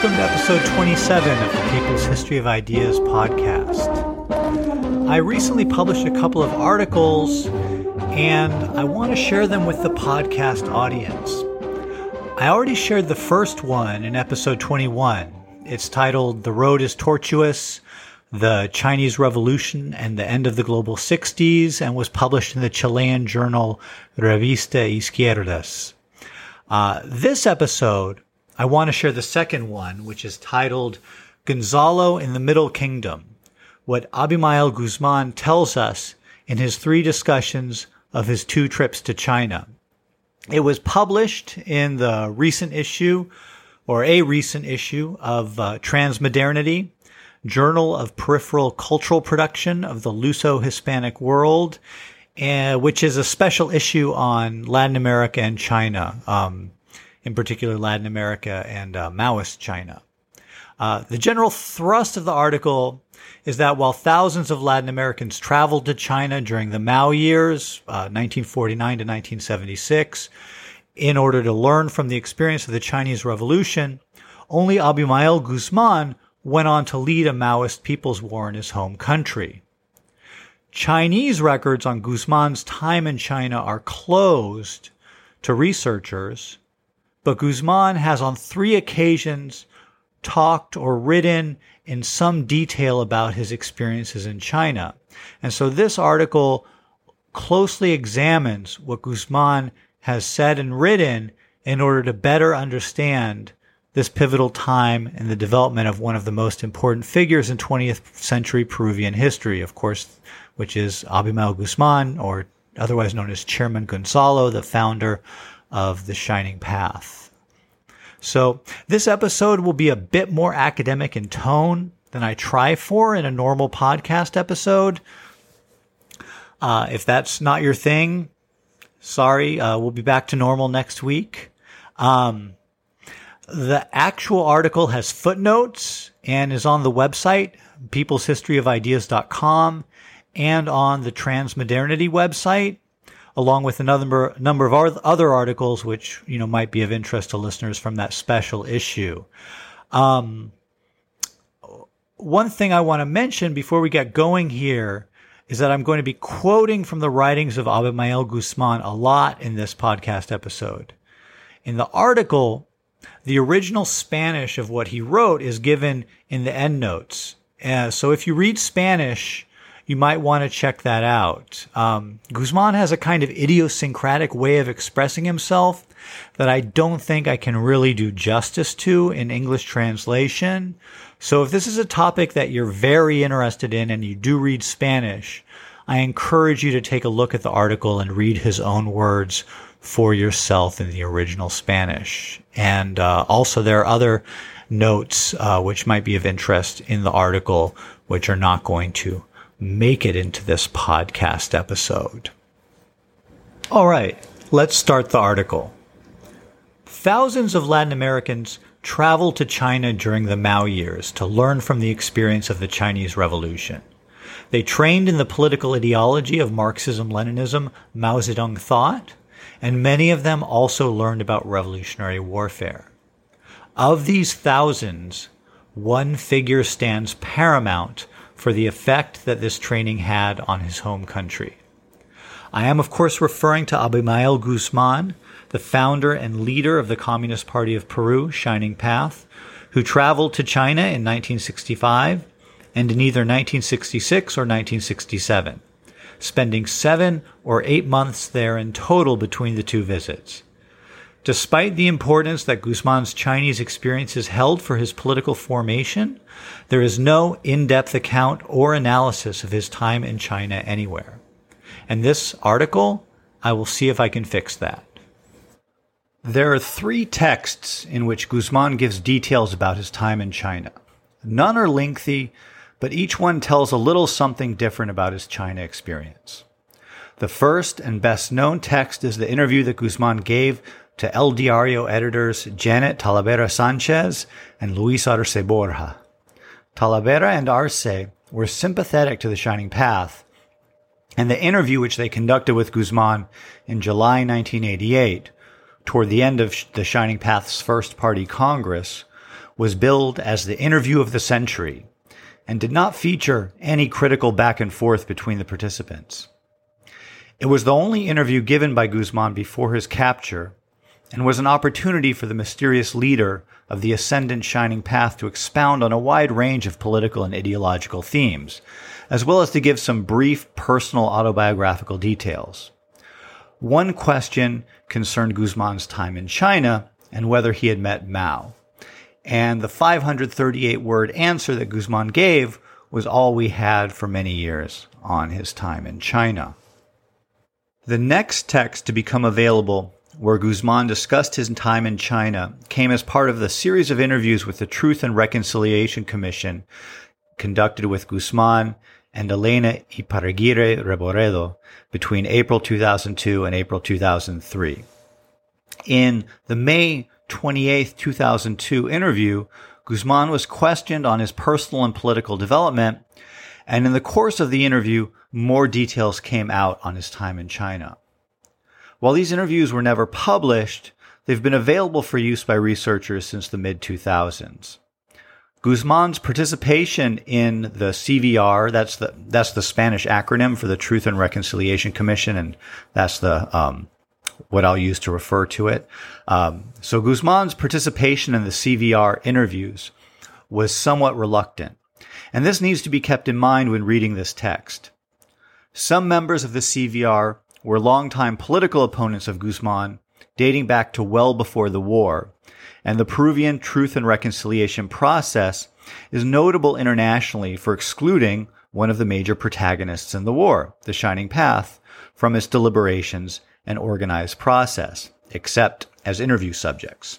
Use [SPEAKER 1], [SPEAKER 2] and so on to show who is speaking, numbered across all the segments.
[SPEAKER 1] Welcome to episode 27 of the People's History of Ideas podcast. I recently published a couple of articles and I want to share them with the podcast audience. I already shared the first one in episode 21. It's titled The Road is Tortuous The Chinese Revolution and the End of the Global 60s and was published in the Chilean journal Revista Izquierdas. Uh, this episode, I want to share the second one, which is titled Gonzalo in the Middle Kingdom what Abimael Guzman tells us in his three discussions of his two trips to China. It was published in the recent issue or a recent issue of uh, Transmodernity, Journal of Peripheral Cultural Production of the Luso-Hispanic World, uh, which is a special issue on Latin America and China, um, in particular Latin America and uh, Maoist China. Uh, the general thrust of the article is that while thousands of Latin Americans traveled to China during the Mao years, uh, 1949 to 1976, in order to learn from the experience of the Chinese Revolution, only Abimael Guzman went on to lead a Maoist people's war in his home country. Chinese records on Guzman's time in China are closed to researchers, but Guzman has on three occasions talked or written in some detail about his experiences in China. And so this article closely examines what Guzman has said and written in order to better understand this pivotal time in the development of one of the most important figures in 20th century Peruvian history, of course, which is Abimael Guzman, or otherwise known as Chairman Gonzalo, the founder of the Shining Path. So this episode will be a bit more academic in tone than I try for in a normal podcast episode. Uh, if that's not your thing, sorry. Uh, we'll be back to normal next week. Um, the actual article has footnotes and is on the website, peopleshistoryofideas.com and on the Transmodernity website along with a number, number of other articles which, you know, might be of interest to listeners from that special issue. Um, one thing I want to mention before we get going here is that I'm going to be quoting from the writings of Abimael Guzman a lot in this podcast episode. In the article, the original Spanish of what he wrote is given in the endnotes. Uh, so if you read Spanish, you might want to check that out. Um, Guzman has a kind of idiosyncratic way of expressing himself that I don't think I can really do justice to in English translation. So if this is a topic that you're very interested in and you do read Spanish, I encourage you to take a look at the article and read his own words for yourself in the original Spanish. And uh, also, there are other notes uh, which might be of interest in the article, which are not going to make it into this podcast episode. All right, let's start the article. Thousands of Latin Americans traveled to China during the Mao years to learn from the experience of the Chinese Revolution. They trained in the political ideology of Marxism Leninism, Mao Zedong thought, and many of them also learned about revolutionary warfare. Of these thousands, one figure stands paramount for the effect that this training had on his home country. I am, of course, referring to Abimael Guzman, the founder and leader of the Communist Party of Peru, Shining Path, who traveled to China in 1965 and in either 1966 or 1967, spending seven or eight months there in total between the two visits. Despite the importance that Guzman's Chinese experiences held for his political formation, there is no in-depth account or analysis of his time in China anywhere. And this article, I will see if I can fix that. There are three texts in which Guzman gives details about his time in China. None are lengthy, but each one tells a little something different about his China experience. The first and best known text is the interview that Guzman gave to El Diario editors Janet Talavera Sanchez and Luis Arce Borja. Talavera and Arce were sympathetic to the Shining Path, and the interview which they conducted with Guzman in July 1988, toward the end of the Shining Path's first party congress, was billed as the interview of the century and did not feature any critical back and forth between the participants. It was the only interview given by Guzman before his capture and was an opportunity for the mysterious leader of the ascendant shining path to expound on a wide range of political and ideological themes, as well as to give some brief personal autobiographical details. One question concerned Guzman's time in China and whether he had met Mao. And the 538 word answer that Guzman gave was all we had for many years on his time in China. The next text to become available where Guzman discussed his time in China came as part of the series of interviews with the Truth and Reconciliation Commission conducted with Guzman and Elena Iparraguirre Reboredo between April 2002 and April 2003. In the May 28, 2002 interview, Guzman was questioned on his personal and political development, and in the course of the interview, more details came out on his time in China. While these interviews were never published, they've been available for use by researchers since the mid 2000s. Guzman's participation in the CVR, that's the, that's the Spanish acronym for the Truth and Reconciliation Commission, and that's the, um, what I'll use to refer to it. Um, so Guzman's participation in the CVR interviews was somewhat reluctant. And this needs to be kept in mind when reading this text. Some members of the CVR were longtime political opponents of Guzman, dating back to well before the war, and the Peruvian Truth and Reconciliation process is notable internationally for excluding one of the major protagonists in the war, the Shining Path, from its deliberations and organized process, except as interview subjects.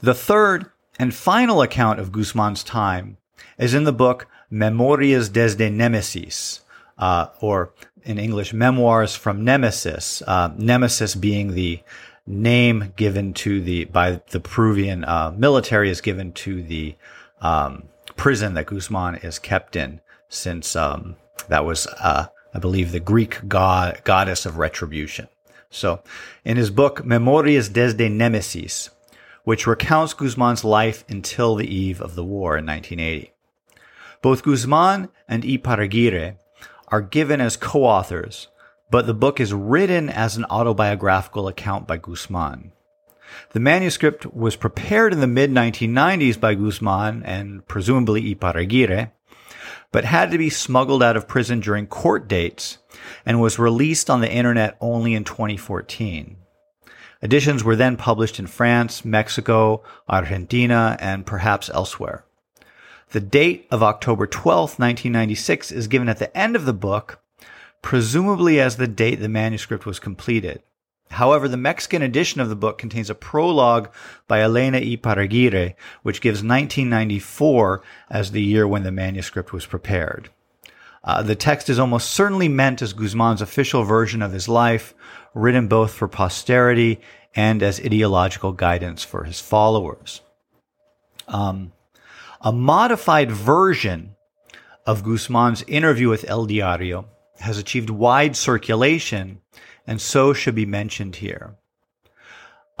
[SPEAKER 1] The third and final account of Guzman's time is in the book Memorias desde Nemesis, uh, or in English, Memoirs from Nemesis. Uh, Nemesis being the name given to the by the Peruvian uh, military is given to the um, prison that Guzman is kept in since um, that was uh, I believe, the Greek god, goddess of retribution. So, in his book, Memorias desde Nemesis, which recounts Guzman's life until the eve of the war in 1980. Both Guzman and Iparraguirre are given as co-authors, but the book is written as an autobiographical account by Guzman. The manuscript was prepared in the mid 1990s by Guzman and presumably Iparraguirre, but had to be smuggled out of prison during court dates and was released on the internet only in 2014. Editions were then published in France, Mexico, Argentina, and perhaps elsewhere. The date of October 12, 1996 is given at the end of the book, presumably as the date the manuscript was completed. However, the Mexican edition of the book contains a prologue by Elena Iparraguirre, which gives 1994 as the year when the manuscript was prepared. Uh, the text is almost certainly meant as Guzman's official version of his life, written both for posterity and as ideological guidance for his followers. Um, a modified version of Guzman's interview with El Diario has achieved wide circulation and so should be mentioned here.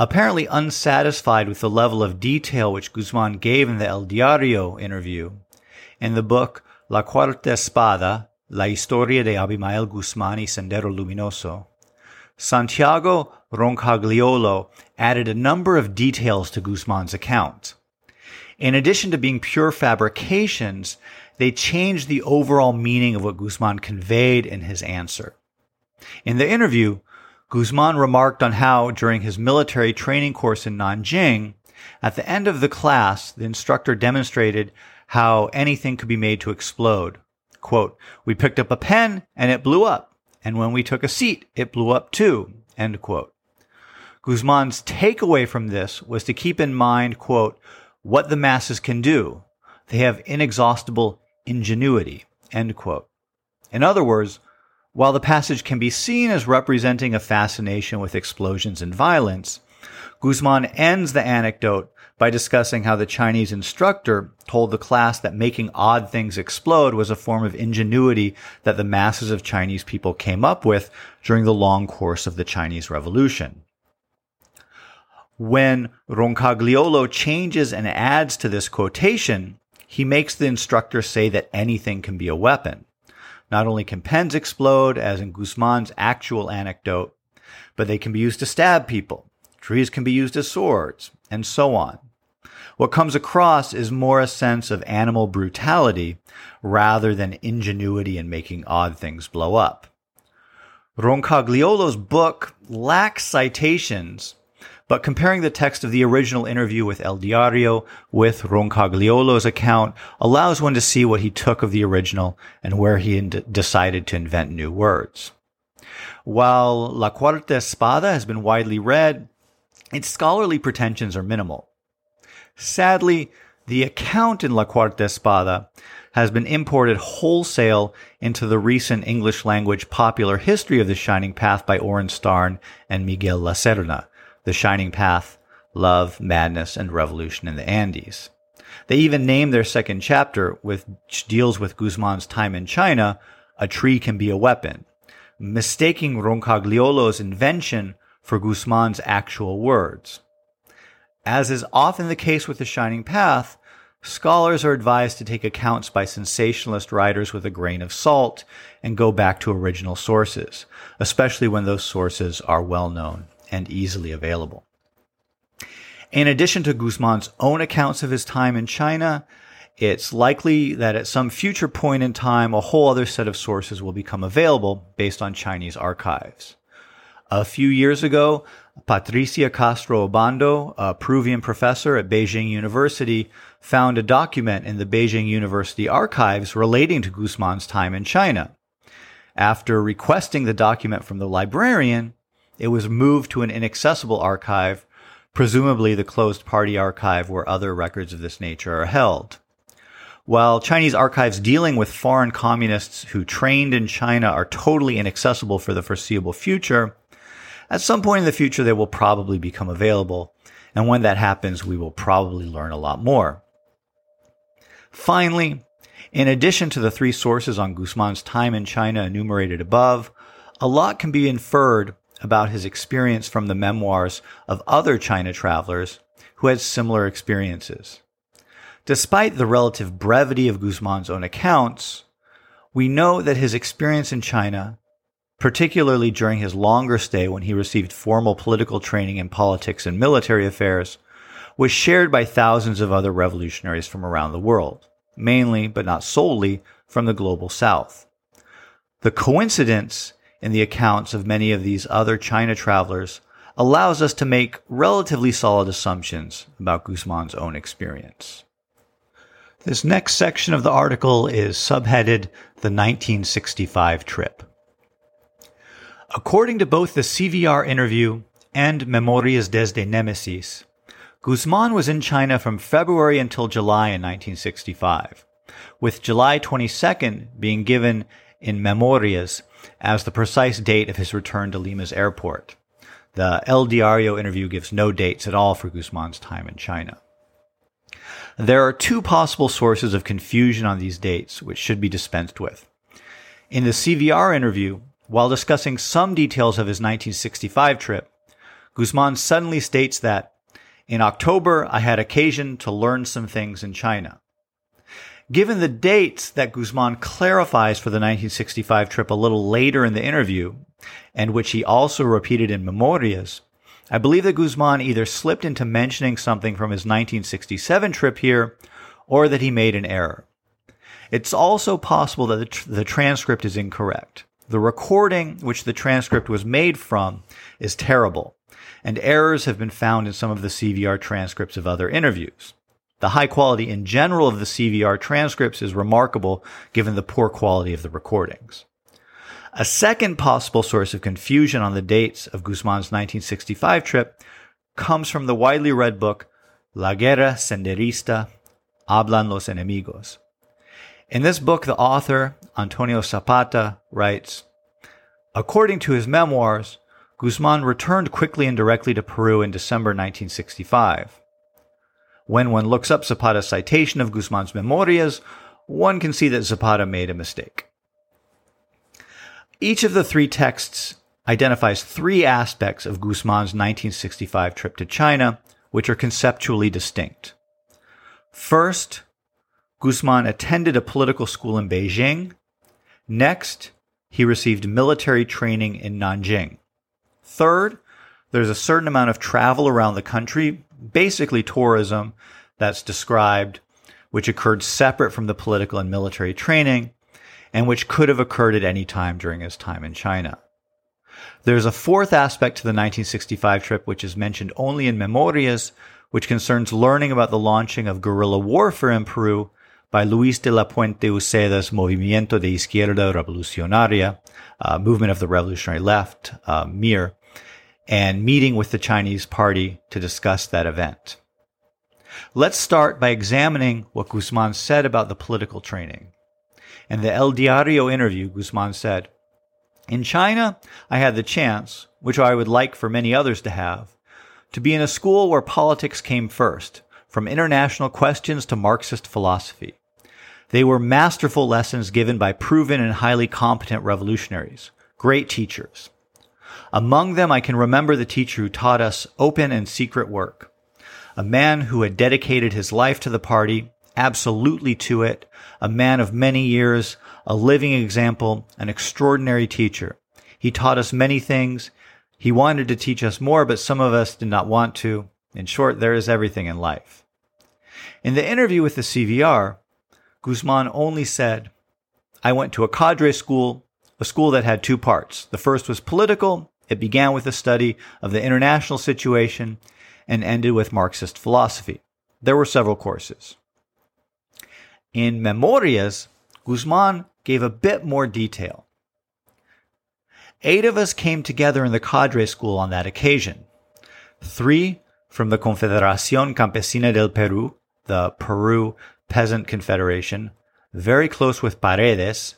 [SPEAKER 1] Apparently unsatisfied with the level of detail which Guzman gave in the El Diario interview, in the book La Cuarta Espada, La Historia de Abimael Guzman y Sendero Luminoso, Santiago Roncagliolo added a number of details to Guzman's account. In addition to being pure fabrications, they changed the overall meaning of what Guzman conveyed in his answer. In the interview, Guzman remarked on how, during his military training course in Nanjing, at the end of the class, the instructor demonstrated how anything could be made to explode. Quote, we picked up a pen and it blew up. And when we took a seat, it blew up too. End quote. Guzman's takeaway from this was to keep in mind, quote, what the masses can do. They have inexhaustible ingenuity. In other words, while the passage can be seen as representing a fascination with explosions and violence, Guzman ends the anecdote by discussing how the Chinese instructor told the class that making odd things explode was a form of ingenuity that the masses of Chinese people came up with during the long course of the Chinese Revolution. When Roncagliolo changes and adds to this quotation, he makes the instructor say that anything can be a weapon. Not only can pens explode, as in Guzman's actual anecdote, but they can be used to stab people. Trees can be used as swords, and so on. What comes across is more a sense of animal brutality rather than ingenuity in making odd things blow up. Roncagliolo's book lacks citations but comparing the text of the original interview with El Diario with Roncagliolo's account allows one to see what he took of the original and where he decided to invent new words. While La Cuarta Espada has been widely read, its scholarly pretensions are minimal. Sadly, the account in La Cuarta Espada has been imported wholesale into the recent English language popular history of the Shining Path by Orin Starn and Miguel La Serna, the Shining Path, Love, Madness, and Revolution in the Andes. They even name their second chapter, which deals with Guzman's time in China, A Tree Can Be a Weapon, mistaking Roncagliolo's invention for Guzman's actual words. As is often the case with The Shining Path, scholars are advised to take accounts by sensationalist writers with a grain of salt and go back to original sources, especially when those sources are well known and easily available. In addition to Guzman's own accounts of his time in China, it's likely that at some future point in time, a whole other set of sources will become available based on Chinese archives. A few years ago, Patricia Castro Obando, a Peruvian professor at Beijing University, found a document in the Beijing University archives relating to Guzman's time in China. After requesting the document from the librarian, it was moved to an inaccessible archive, presumably the closed party archive where other records of this nature are held. While Chinese archives dealing with foreign communists who trained in China are totally inaccessible for the foreseeable future, at some point in the future they will probably become available. And when that happens, we will probably learn a lot more. Finally, in addition to the three sources on Guzman's time in China enumerated above, a lot can be inferred about his experience from the memoirs of other China travelers who had similar experiences. Despite the relative brevity of Guzman's own accounts, we know that his experience in China, particularly during his longer stay when he received formal political training in politics and military affairs, was shared by thousands of other revolutionaries from around the world, mainly, but not solely, from the global south. The coincidence in the accounts of many of these other China travelers allows us to make relatively solid assumptions about Guzman's own experience. This next section of the article is subheaded The 1965 Trip. According to both the CVR interview and Memorias desde Nemesis, Guzman was in China from February until July in 1965, with July 22nd being given in Memorias as the precise date of his return to Lima's airport. The El Diario interview gives no dates at all for Guzman's time in China. There are two possible sources of confusion on these dates, which should be dispensed with. In the CVR interview, while discussing some details of his 1965 trip, Guzman suddenly states that, in October, I had occasion to learn some things in China. Given the dates that Guzman clarifies for the 1965 trip a little later in the interview, and which he also repeated in Memorias, I believe that Guzman either slipped into mentioning something from his 1967 trip here, or that he made an error. It's also possible that the, tr- the transcript is incorrect. The recording which the transcript was made from is terrible, and errors have been found in some of the CVR transcripts of other interviews. The high quality in general of the CVR transcripts is remarkable given the poor quality of the recordings. A second possible source of confusion on the dates of Guzman's 1965 trip comes from the widely read book La Guerra Senderista, Hablan los Enemigos. In this book, the author, Antonio Zapata, writes, According to his memoirs, Guzman returned quickly and directly to Peru in December 1965. When one looks up Zapata's citation of Guzman's Memorias, one can see that Zapata made a mistake. Each of the three texts identifies three aspects of Guzman's 1965 trip to China, which are conceptually distinct. First, Guzman attended a political school in Beijing. Next, he received military training in Nanjing. Third, there's a certain amount of travel around the country, basically tourism, that's described, which occurred separate from the political and military training, and which could have occurred at any time during his time in China. There's a fourth aspect to the 1965 trip, which is mentioned only in Memorias, which concerns learning about the launching of guerrilla warfare in Peru by Luis de la Puente Uceda's Movimiento de Izquierda Revolucionaria, uh, Movement of the Revolutionary Left, uh, MIR, and meeting with the Chinese party to discuss that event. Let's start by examining what Guzman said about the political training. In the El Diario interview, Guzman said, In China, I had the chance, which I would like for many others to have, to be in a school where politics came first, from international questions to Marxist philosophy. They were masterful lessons given by proven and highly competent revolutionaries, great teachers. Among them, I can remember the teacher who taught us open and secret work, a man who had dedicated his life to the party absolutely to it, a man of many years, a living example, an extraordinary teacher. He taught us many things. He wanted to teach us more, but some of us did not want to. In short, there is everything in life. In the interview with the CVR, Guzman only said, I went to a cadre school, a school that had two parts. The first was political. It began with a study of the international situation and ended with Marxist philosophy. There were several courses. In Memorias, Guzman gave a bit more detail. Eight of us came together in the cadre school on that occasion. Three from the Confederación Campesina del Perú, the Peru Peasant Confederation, very close with Paredes.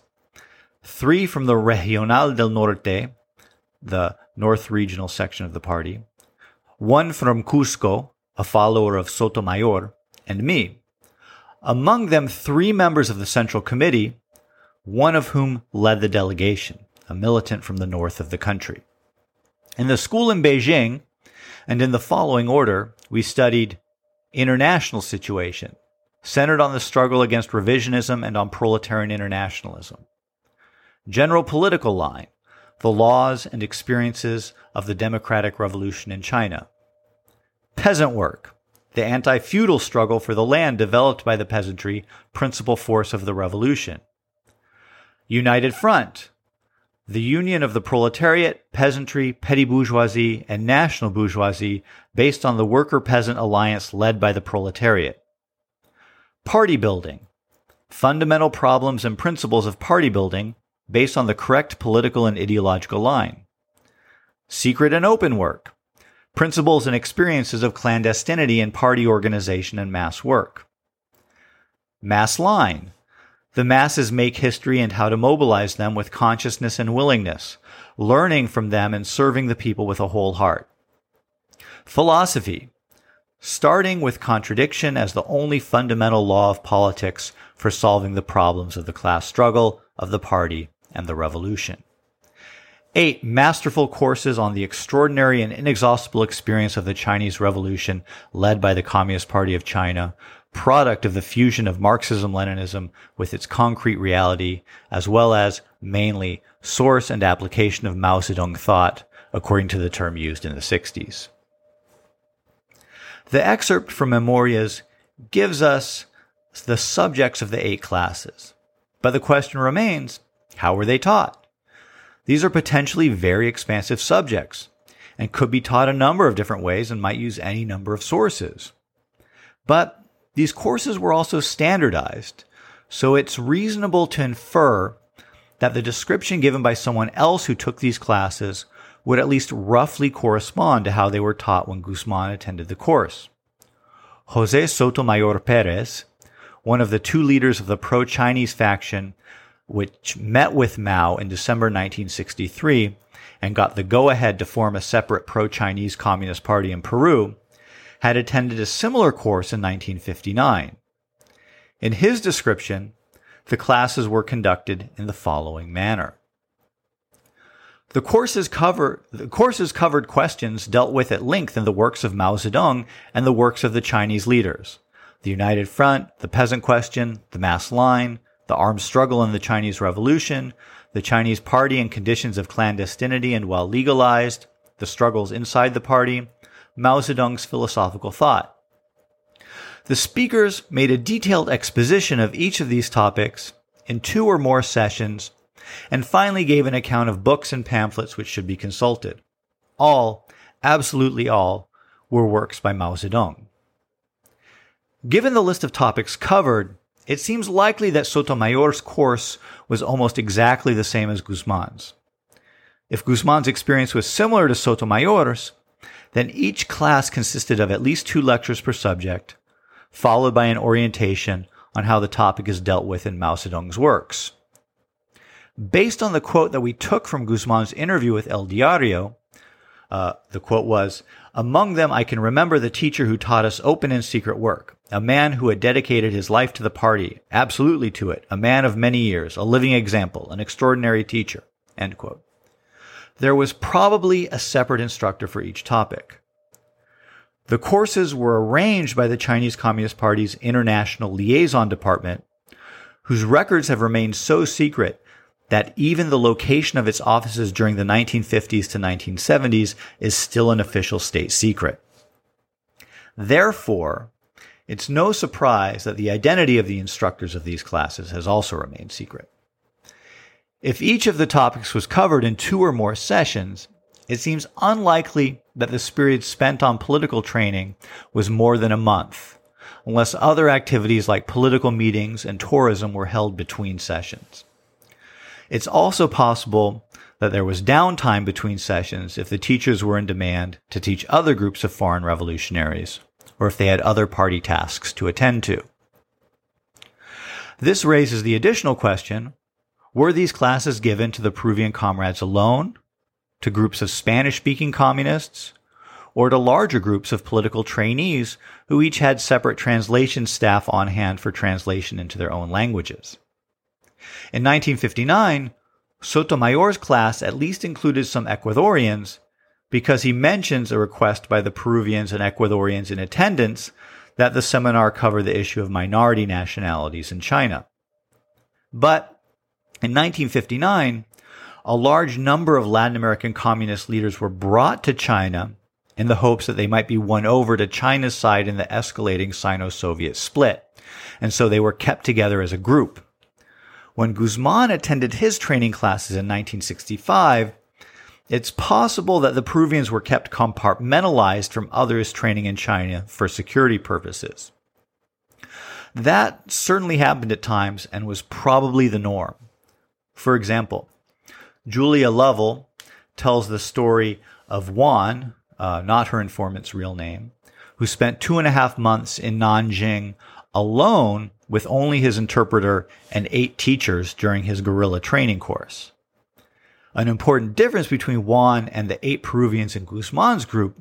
[SPEAKER 1] Three from the Regional del Norte, the North Regional section of the party. One from Cusco, a follower of Sotomayor, and me, among them, three members of the Central Committee, one of whom led the delegation, a militant from the north of the country. In the school in Beijing, and in the following order, we studied international situation, centered on the struggle against revisionism and on proletarian internationalism. General political line, the laws and experiences of the democratic revolution in China. Peasant work, the anti feudal struggle for the land developed by the peasantry, principal force of the revolution. United Front, the union of the proletariat, peasantry, petty bourgeoisie, and national bourgeoisie based on the worker peasant alliance led by the proletariat. Party building, fundamental problems and principles of party building based on the correct political and ideological line. Secret and open work, principles and experiences of clandestinity in party organization and mass work. Mass line. The masses make history and how to mobilize them with consciousness and willingness, learning from them and serving the people with a whole heart. Philosophy. Starting with contradiction as the only fundamental law of politics for solving the problems of the class struggle, of the party, and the revolution. Eight masterful courses on the extraordinary and inexhaustible experience of the Chinese Revolution led by the Communist Party of China, product of the fusion of Marxism Leninism with its concrete reality, as well as, mainly, source and application of Mao Zedong thought, according to the term used in the 60s. The excerpt from Memorias gives us the subjects of the eight classes. But the question remains how were they taught? These are potentially very expansive subjects and could be taught a number of different ways and might use any number of sources. But these courses were also standardized, so it's reasonable to infer that the description given by someone else who took these classes would at least roughly correspond to how they were taught when Guzman attended the course. Jose Sotomayor Perez, one of the two leaders of the pro Chinese faction which met with Mao in December 1963 and got the go ahead to form a separate pro Chinese Communist Party in Peru, had attended a similar course in 1959. In his description, the classes were conducted in the following manner. The courses cover the courses covered questions dealt with at length in the works of Mao Zedong and the works of the Chinese leaders. The United Front, the Peasant Question, the Mass Line, the armed struggle in the Chinese Revolution, the Chinese Party and conditions of clandestinity and while legalized, the struggles inside the party, Mao Zedong's philosophical thought. The speakers made a detailed exposition of each of these topics in two or more sessions and finally gave an account of books and pamphlets which should be consulted. All, absolutely all, were works by Mao Zedong. Given the list of topics covered, it seems likely that Sotomayor's course was almost exactly the same as Guzman's. If Guzman's experience was similar to Sotomayor's, then each class consisted of at least two lectures per subject, followed by an orientation on how the topic is dealt with in Mao Zedong's works. Based on the quote that we took from Guzman's interview with El Diario, uh, the quote was, Among them, I can remember the teacher who taught us open and secret work, a man who had dedicated his life to the party, absolutely to it, a man of many years, a living example, an extraordinary teacher. There was probably a separate instructor for each topic. The courses were arranged by the Chinese Communist Party's International Liaison Department, whose records have remained so secret that even the location of its offices during the 1950s to 1970s is still an official state secret. Therefore, it's no surprise that the identity of the instructors of these classes has also remained secret. If each of the topics was covered in two or more sessions, it seems unlikely that the period spent on political training was more than a month, unless other activities like political meetings and tourism were held between sessions. It's also possible that there was downtime between sessions if the teachers were in demand to teach other groups of foreign revolutionaries, or if they had other party tasks to attend to. This raises the additional question were these classes given to the Peruvian comrades alone, to groups of Spanish speaking communists, or to larger groups of political trainees who each had separate translation staff on hand for translation into their own languages? In 1959, Sotomayor's class at least included some Ecuadorians because he mentions a request by the Peruvians and Ecuadorians in attendance that the seminar cover the issue of minority nationalities in China. But in 1959, a large number of Latin American communist leaders were brought to China in the hopes that they might be won over to China's side in the escalating Sino-Soviet split. And so they were kept together as a group. When Guzman attended his training classes in 1965, it's possible that the Peruvians were kept compartmentalized from others training in China for security purposes. That certainly happened at times and was probably the norm. For example, Julia Lovell tells the story of Juan, uh, not her informant's real name, who spent two and a half months in Nanjing alone with only his interpreter and eight teachers during his guerrilla training course. An important difference between Juan and the eight Peruvians in Guzman's group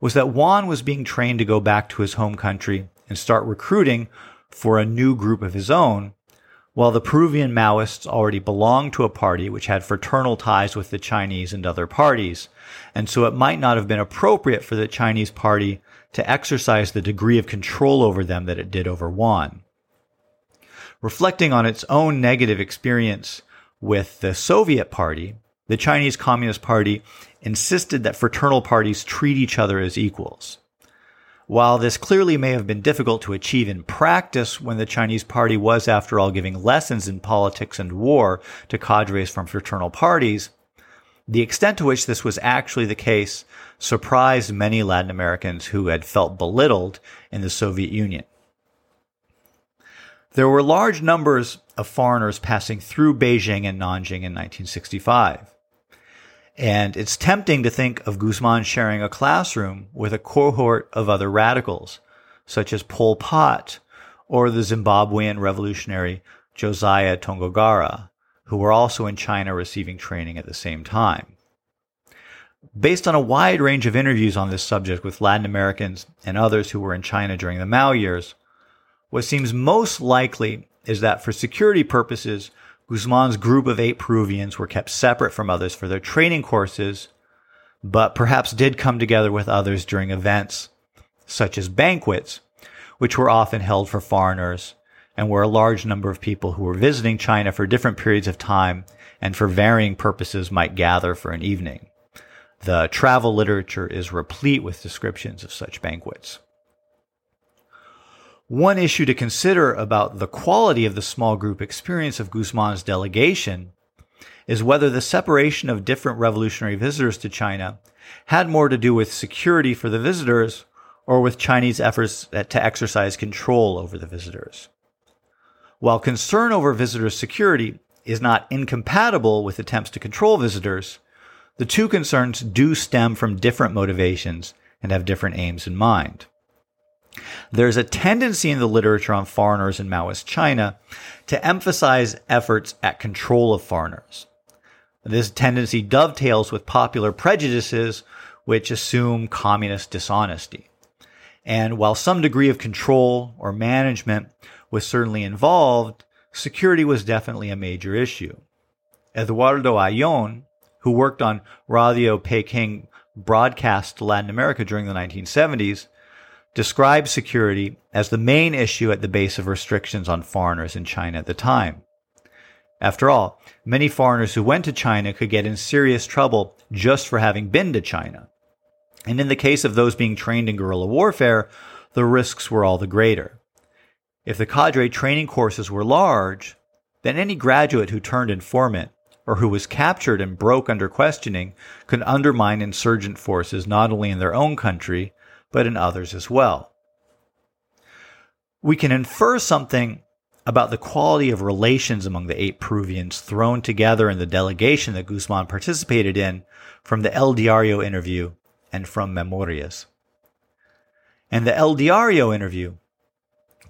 [SPEAKER 1] was that Juan was being trained to go back to his home country and start recruiting for a new group of his own, while the Peruvian Maoists already belonged to a party which had fraternal ties with the Chinese and other parties, and so it might not have been appropriate for the Chinese party to exercise the degree of control over them that it did over Juan. Reflecting on its own negative experience with the Soviet Party, the Chinese Communist Party insisted that fraternal parties treat each other as equals. While this clearly may have been difficult to achieve in practice when the Chinese Party was, after all, giving lessons in politics and war to cadres from fraternal parties, the extent to which this was actually the case surprised many Latin Americans who had felt belittled in the Soviet Union. There were large numbers of foreigners passing through Beijing and Nanjing in 1965. And it's tempting to think of Guzman sharing a classroom with a cohort of other radicals, such as Pol Pot or the Zimbabwean revolutionary Josiah Tongogara, who were also in China receiving training at the same time. Based on a wide range of interviews on this subject with Latin Americans and others who were in China during the Mao years, what seems most likely is that for security purposes, Guzman's group of eight Peruvians were kept separate from others for their training courses, but perhaps did come together with others during events such as banquets, which were often held for foreigners and where a large number of people who were visiting China for different periods of time and for varying purposes might gather for an evening. The travel literature is replete with descriptions of such banquets. One issue to consider about the quality of the small group experience of Guzman's delegation is whether the separation of different revolutionary visitors to China had more to do with security for the visitors or with Chinese efforts to exercise control over the visitors. While concern over visitors' security is not incompatible with attempts to control visitors, the two concerns do stem from different motivations and have different aims in mind. There's a tendency in the literature on foreigners in Maoist China to emphasize efforts at control of foreigners. This tendency dovetails with popular prejudices which assume communist dishonesty. And while some degree of control or management was certainly involved, security was definitely a major issue. Eduardo Ayon, who worked on Radio Peking broadcast to Latin America during the 1970s, described security as the main issue at the base of restrictions on foreigners in China at the time. After all, many foreigners who went to China could get in serious trouble just for having been to China. And in the case of those being trained in guerrilla warfare, the risks were all the greater. If the cadre training courses were large, then any graduate who turned informant or who was captured and broke under questioning could undermine insurgent forces not only in their own country, but in others as well. We can infer something about the quality of relations among the eight Peruvians thrown together in the delegation that Guzman participated in from the El Diario interview and from Memorias. In the El Diario interview,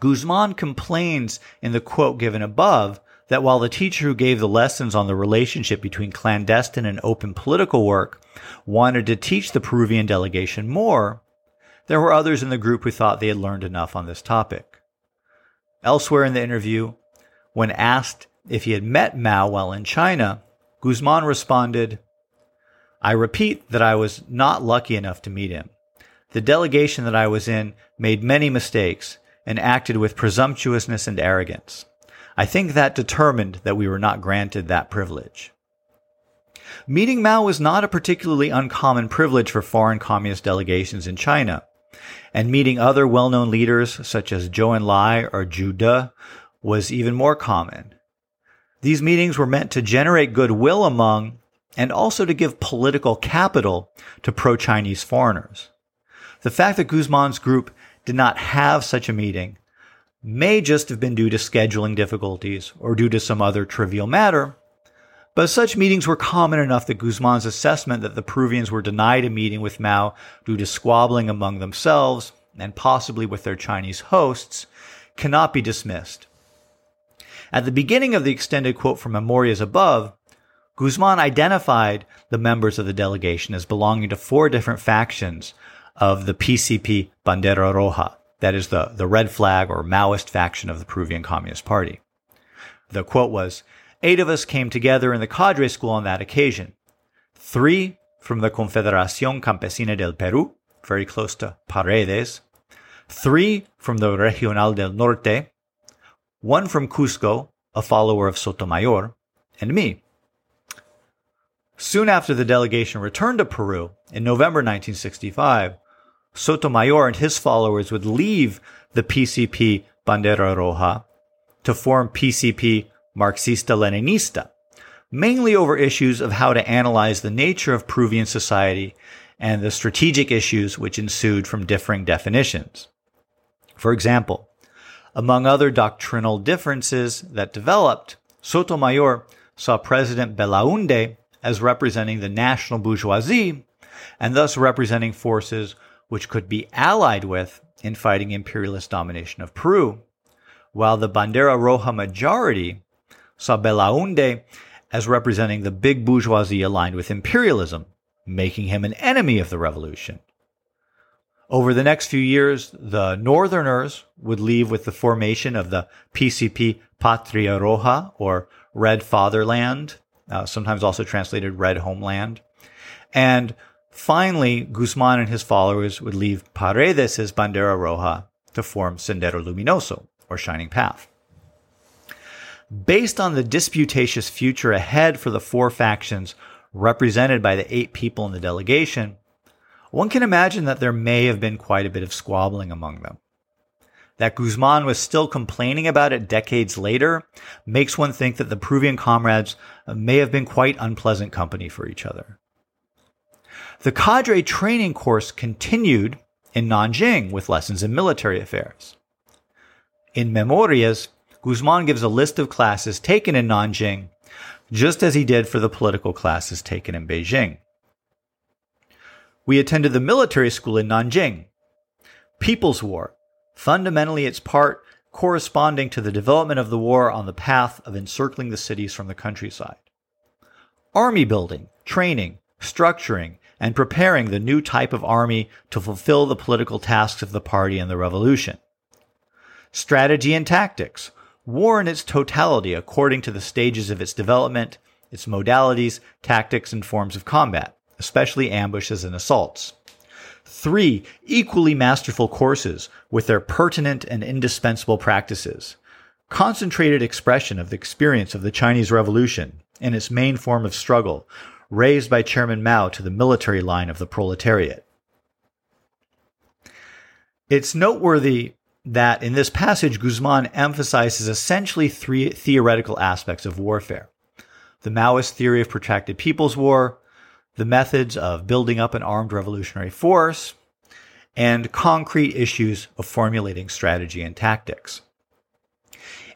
[SPEAKER 1] Guzman complains in the quote given above that while the teacher who gave the lessons on the relationship between clandestine and open political work wanted to teach the Peruvian delegation more, there were others in the group who thought they had learned enough on this topic. Elsewhere in the interview, when asked if he had met Mao while in China, Guzman responded, I repeat that I was not lucky enough to meet him. The delegation that I was in made many mistakes and acted with presumptuousness and arrogance. I think that determined that we were not granted that privilege. Meeting Mao was not a particularly uncommon privilege for foreign communist delegations in China and meeting other well-known leaders such as Zhou Enlai or De was even more common. These meetings were meant to generate goodwill among and also to give political capital to pro-Chinese foreigners. The fact that Guzman's group did not have such a meeting may just have been due to scheduling difficulties or due to some other trivial matter, but such meetings were common enough that Guzman's assessment that the Peruvians were denied a meeting with Mao due to squabbling among themselves and possibly with their Chinese hosts cannot be dismissed. At the beginning of the extended quote from Memorias above, Guzman identified the members of the delegation as belonging to four different factions of the PCP Bandera Roja, that is the, the red flag or Maoist faction of the Peruvian Communist Party. The quote was, Eight of us came together in the cadre school on that occasion. Three from the Confederación Campesina del Perú, very close to Paredes. Three from the Regional del Norte. One from Cusco, a follower of Sotomayor, and me. Soon after the delegation returned to Peru in November 1965, Sotomayor and his followers would leave the PCP Bandera Roja to form PCP Marxista Leninista, mainly over issues of how to analyze the nature of Peruvian society and the strategic issues which ensued from differing definitions. For example, among other doctrinal differences that developed, Sotomayor saw President Belaunde as representing the national bourgeoisie and thus representing forces which could be allied with in fighting imperialist domination of Peru, while the Bandera Roja majority saw Belaunde as representing the big bourgeoisie aligned with imperialism, making him an enemy of the revolution. Over the next few years, the Northerners would leave with the formation of the PCP Patria Roja, or Red Fatherland, uh, sometimes also translated Red Homeland. And finally, Guzman and his followers would leave Paredes' Bandera Roja to form Sendero Luminoso, or Shining Path. Based on the disputatious future ahead for the four factions represented by the eight people in the delegation, one can imagine that there may have been quite a bit of squabbling among them. That Guzman was still complaining about it decades later makes one think that the Peruvian comrades may have been quite unpleasant company for each other. The cadre training course continued in Nanjing with lessons in military affairs. In Memorias, Guzman gives a list of classes taken in Nanjing, just as he did for the political classes taken in Beijing. We attended the military school in Nanjing. People's War, fundamentally its part corresponding to the development of the war on the path of encircling the cities from the countryside. Army building, training, structuring, and preparing the new type of army to fulfill the political tasks of the party and the revolution. Strategy and tactics, war in its totality according to the stages of its development, its modalities, tactics, and forms of combat, especially ambushes and assaults. Three equally masterful courses with their pertinent and indispensable practices. Concentrated expression of the experience of the Chinese Revolution in its main form of struggle, raised by Chairman Mao to the military line of the proletariat. It's noteworthy that in this passage, Guzman emphasizes essentially three theoretical aspects of warfare the Maoist theory of protracted people's war, the methods of building up an armed revolutionary force, and concrete issues of formulating strategy and tactics.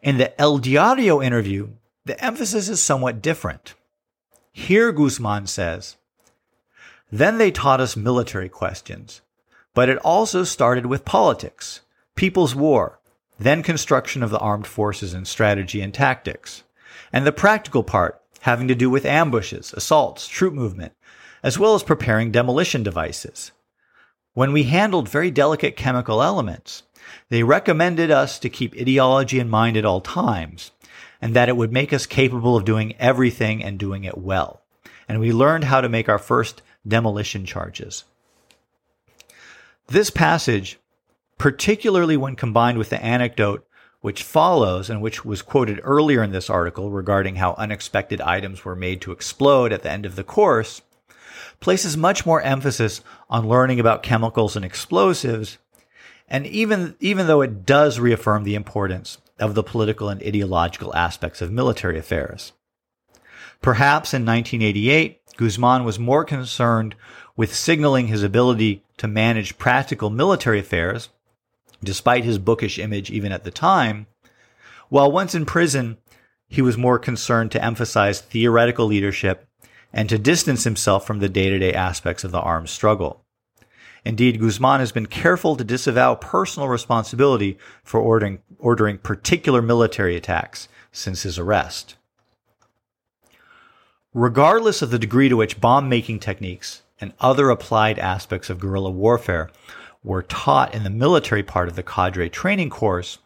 [SPEAKER 1] In the El Diario interview, the emphasis is somewhat different. Here, Guzman says, Then they taught us military questions, but it also started with politics People's War, then construction of the armed forces and strategy and tactics, and the practical part having to do with ambushes, assaults, troop movement, as well as preparing demolition devices. When we handled very delicate chemical elements, they recommended us to keep ideology in mind at all times, and that it would make us capable of doing everything and doing it well. And we learned how to make our first demolition charges. This passage particularly when combined with the anecdote which follows and which was quoted earlier in this article regarding how unexpected items were made to explode at the end of the course, places much more emphasis on learning about chemicals and explosives. And even, even though it does reaffirm the importance of the political and ideological aspects of military affairs. Perhaps in 1988, Guzman was more concerned with signaling his ability to manage practical military affairs despite his bookish image even at the time. While once in prison, he was more concerned to emphasize theoretical leadership and to distance himself from the day to day aspects of the armed struggle. Indeed, Guzman has been careful to disavow personal responsibility for ordering, ordering particular military attacks since his arrest. Regardless of the degree to which bomb making techniques and other applied aspects of guerrilla warfare were taught in the military part of the cadre training course,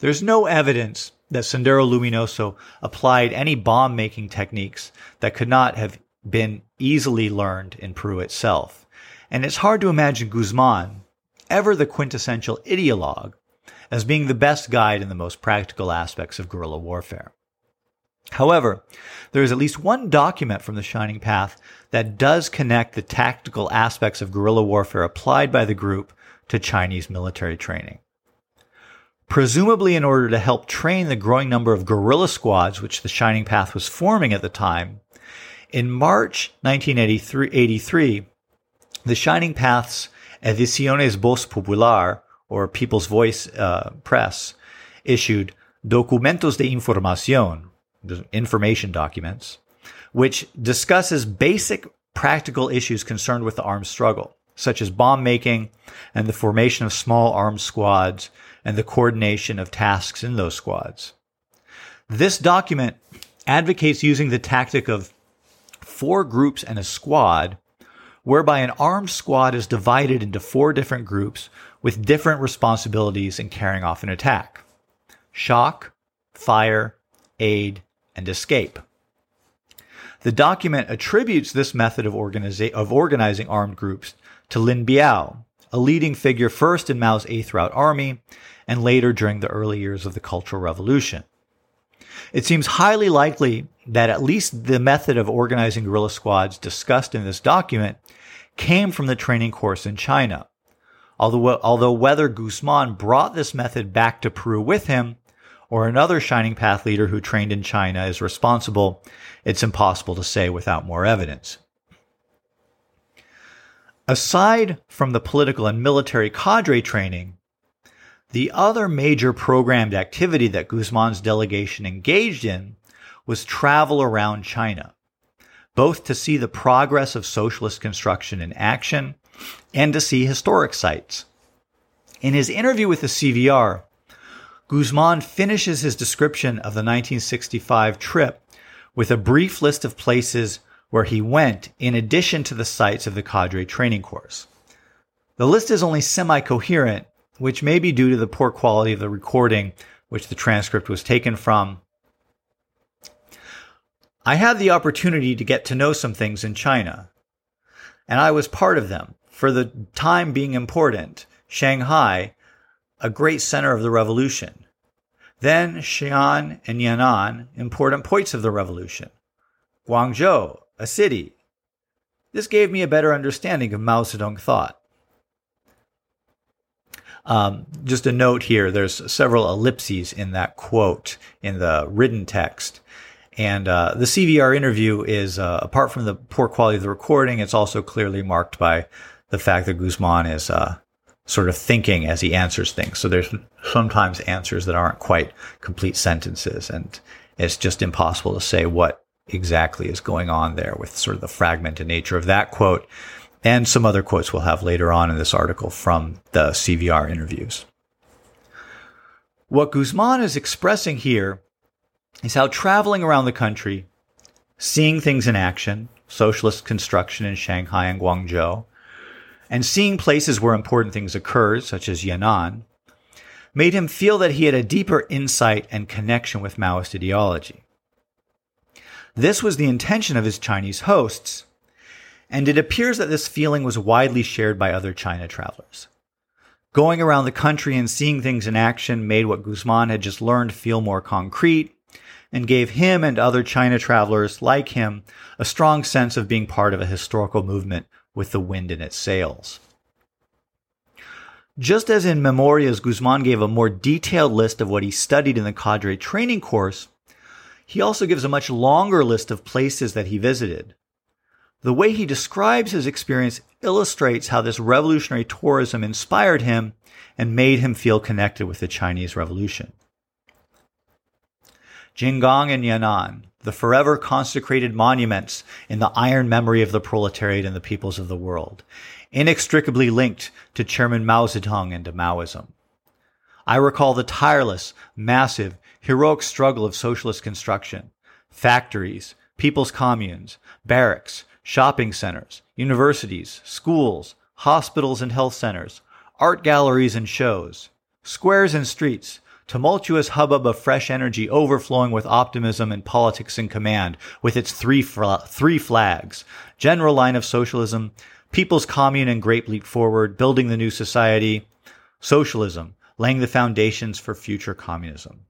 [SPEAKER 1] there's no evidence that Sendero Luminoso applied any bomb making techniques that could not have been easily learned in Peru itself. And it's hard to imagine Guzman, ever the quintessential ideologue, as being the best guide in the most practical aspects of guerrilla warfare. However, there is at least one document from the Shining Path that does connect the tactical aspects of guerrilla warfare applied by the group to Chinese military training. Presumably, in order to help train the growing number of guerrilla squads which the Shining Path was forming at the time, in March 1983, the Shining Path's Ediciones Voz Popular, or People's Voice uh, Press, issued Documentos de Información, information documents, which discusses basic practical issues concerned with the armed struggle, such as bomb making and the formation of small armed squads and the coordination of tasks in those squads. This document advocates using the tactic of four groups and a squad, whereby an armed squad is divided into four different groups with different responsibilities in carrying off an attack. Shock, fire, aid, and escape. The document attributes this method of, organiza- of organizing armed groups to Lin Biao, a leading figure first in Mao's Eighth Route Army and later during the early years of the Cultural Revolution. It seems highly likely that at least the method of organizing guerrilla squads discussed in this document came from the training course in China. Although, although whether Guzman brought this method back to Peru with him or another Shining Path leader who trained in China is responsible, it's impossible to say without more evidence. Aside from the political and military cadre training, the other major programmed activity that Guzman's delegation engaged in was travel around China, both to see the progress of socialist construction in action and to see historic sites. In his interview with the CVR, Guzman finishes his description of the 1965 trip with a brief list of places where he went in addition to the sites of the cadre training course. The list is only semi coherent, which may be due to the poor quality of the recording which the transcript was taken from. I had the opportunity to get to know some things in China, and I was part of them for the time being important. Shanghai, a great center of the revolution. Then Xi'an and Yan'an, important points of the revolution. Guangzhou, a city. This gave me a better understanding of Mao Zedong thought. Um, just a note here there's several ellipses in that quote in the written text. And uh, the CVR interview is, uh, apart from the poor quality of the recording, it's also clearly marked by the fact that Guzman is uh, sort of thinking as he answers things. So there's sometimes answers that aren't quite complete sentences, and it's just impossible to say what exactly is going on there with sort of the fragmented nature of that quote and some other quotes we'll have later on in this article from the CVR interviews. What Guzman is expressing here is how traveling around the country, seeing things in action, socialist construction in Shanghai and Guangzhou, and seeing places where important things occurred, such as Yan'an, made him feel that he had a deeper insight and connection with Maoist ideology. This was the intention of his Chinese hosts, and it appears that this feeling was widely shared by other China travelers. Going around the country and seeing things in action made what Guzman had just learned feel more concrete and gave him and other China travelers like him a strong sense of being part of a historical movement with the wind in its sails. Just as in Memorias, Guzman gave a more detailed list of what he studied in the cadre training course, he also gives a much longer list of places that he visited. The way he describes his experience illustrates how this revolutionary tourism inspired him and made him feel connected with the Chinese Revolution. Jinggang and Yan'an, the forever consecrated monuments in the iron memory of the proletariat and the peoples of the world, inextricably linked to Chairman Mao Zedong and to Maoism. I recall the tireless, massive, heroic struggle of socialist construction, factories, people's communes, barracks, shopping centers, universities, schools, hospitals and health centers, art galleries and shows, squares and streets, tumultuous hubbub of fresh energy overflowing with optimism and politics in command, with its three, three flags, general line of socialism, people's commune and great leap forward, building the new society, socialism, laying the foundations for future communism.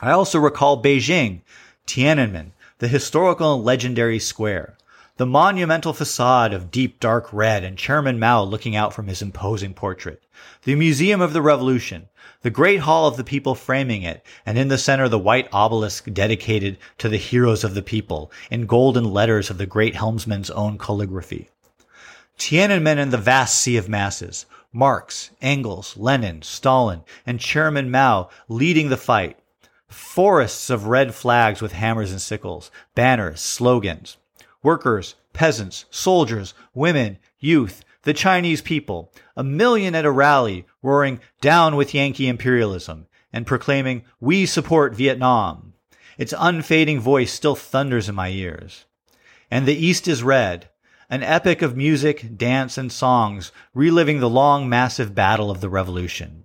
[SPEAKER 1] I also recall Beijing, Tiananmen, the historical and legendary square, the monumental facade of deep dark red and Chairman Mao looking out from his imposing portrait, the Museum of the Revolution, the great hall of the people framing it, and in the center the white obelisk dedicated to the heroes of the people in golden letters of the great helmsman's own calligraphy. Tiananmen and the vast sea of masses, Marx, Engels, Lenin, Stalin, and Chairman Mao leading the fight, forests of red flags with hammers and sickles, banners, slogans, workers, peasants, soldiers, women, youth, the Chinese people, a million at a rally roaring down with Yankee imperialism and proclaiming, we support Vietnam. Its unfading voice still thunders in my ears. And the East is red, an epic of music, dance, and songs reliving the long, massive battle of the revolution.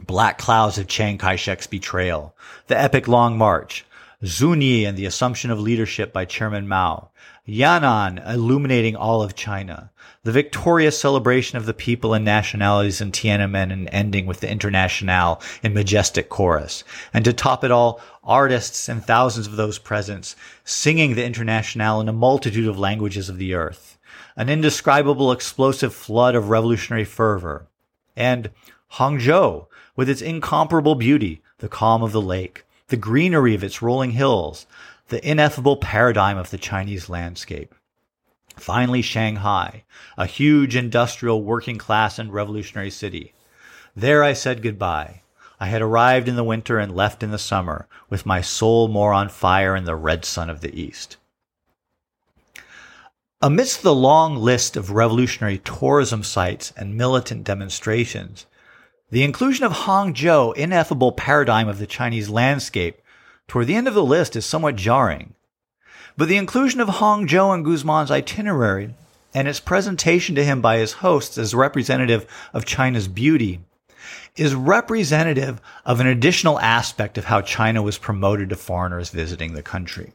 [SPEAKER 1] Black Clouds of Chiang Kai-shek's betrayal, the epic Long March, Zunyi and the assumption of leadership by Chairman Mao, Yan'an illuminating all of China, the victorious celebration of the people and nationalities in Tiananmen and ending with the Internationale in majestic chorus. And to top it all, artists and thousands of those present singing the Internationale in a multitude of languages of the earth. An indescribable explosive flood of revolutionary fervor. And Hangzhou, with its incomparable beauty, the calm of the lake, the greenery of its rolling hills, the ineffable paradigm of the Chinese landscape. Finally, Shanghai, a huge industrial working class and revolutionary city. There I said goodbye. I had arrived in the winter and left in the summer, with my soul more on fire in the red sun of the east. Amidst the long list of revolutionary tourism sites and militant demonstrations, the inclusion of Hangzhou, ineffable paradigm of the Chinese landscape, toward the end of the list is somewhat jarring. But the inclusion of Hong Hangzhou in Guzman's itinerary and its presentation to him by his hosts as representative of China's beauty is representative of an additional aspect of how China was promoted to foreigners visiting the country.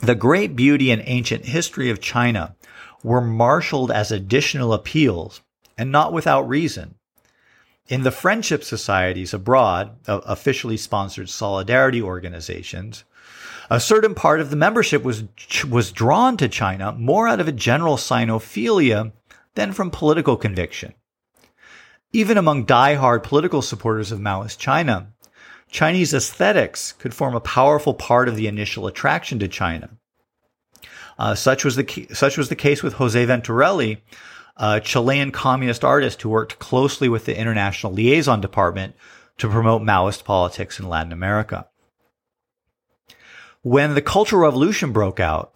[SPEAKER 1] The great beauty and ancient history of China were marshaled as additional appeals, and not without reason, in the friendship societies abroad, uh, officially sponsored solidarity organizations, a certain part of the membership was was drawn to China more out of a general sinophilia than from political conviction. Even among die-hard political supporters of Maoist China, Chinese aesthetics could form a powerful part of the initial attraction to China. Uh, such was the such was the case with Jose Venturelli, a Chilean communist artist who worked closely with the International Liaison Department to promote Maoist politics in Latin America. When the Cultural Revolution broke out,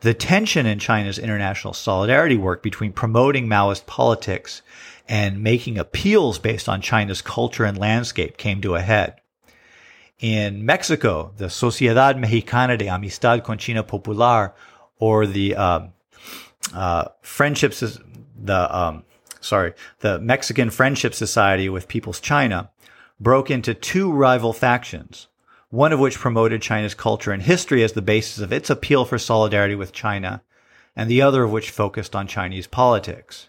[SPEAKER 1] the tension in China's international solidarity work between promoting Maoist politics and making appeals based on China's culture and landscape came to a head. In Mexico, the Sociedad Mexicana de Amistad con China Popular, or the uh, uh, Friendships the um, sorry, the Mexican Friendship Society with People's China broke into two rival factions, one of which promoted China's culture and history as the basis of its appeal for solidarity with China, and the other of which focused on Chinese politics.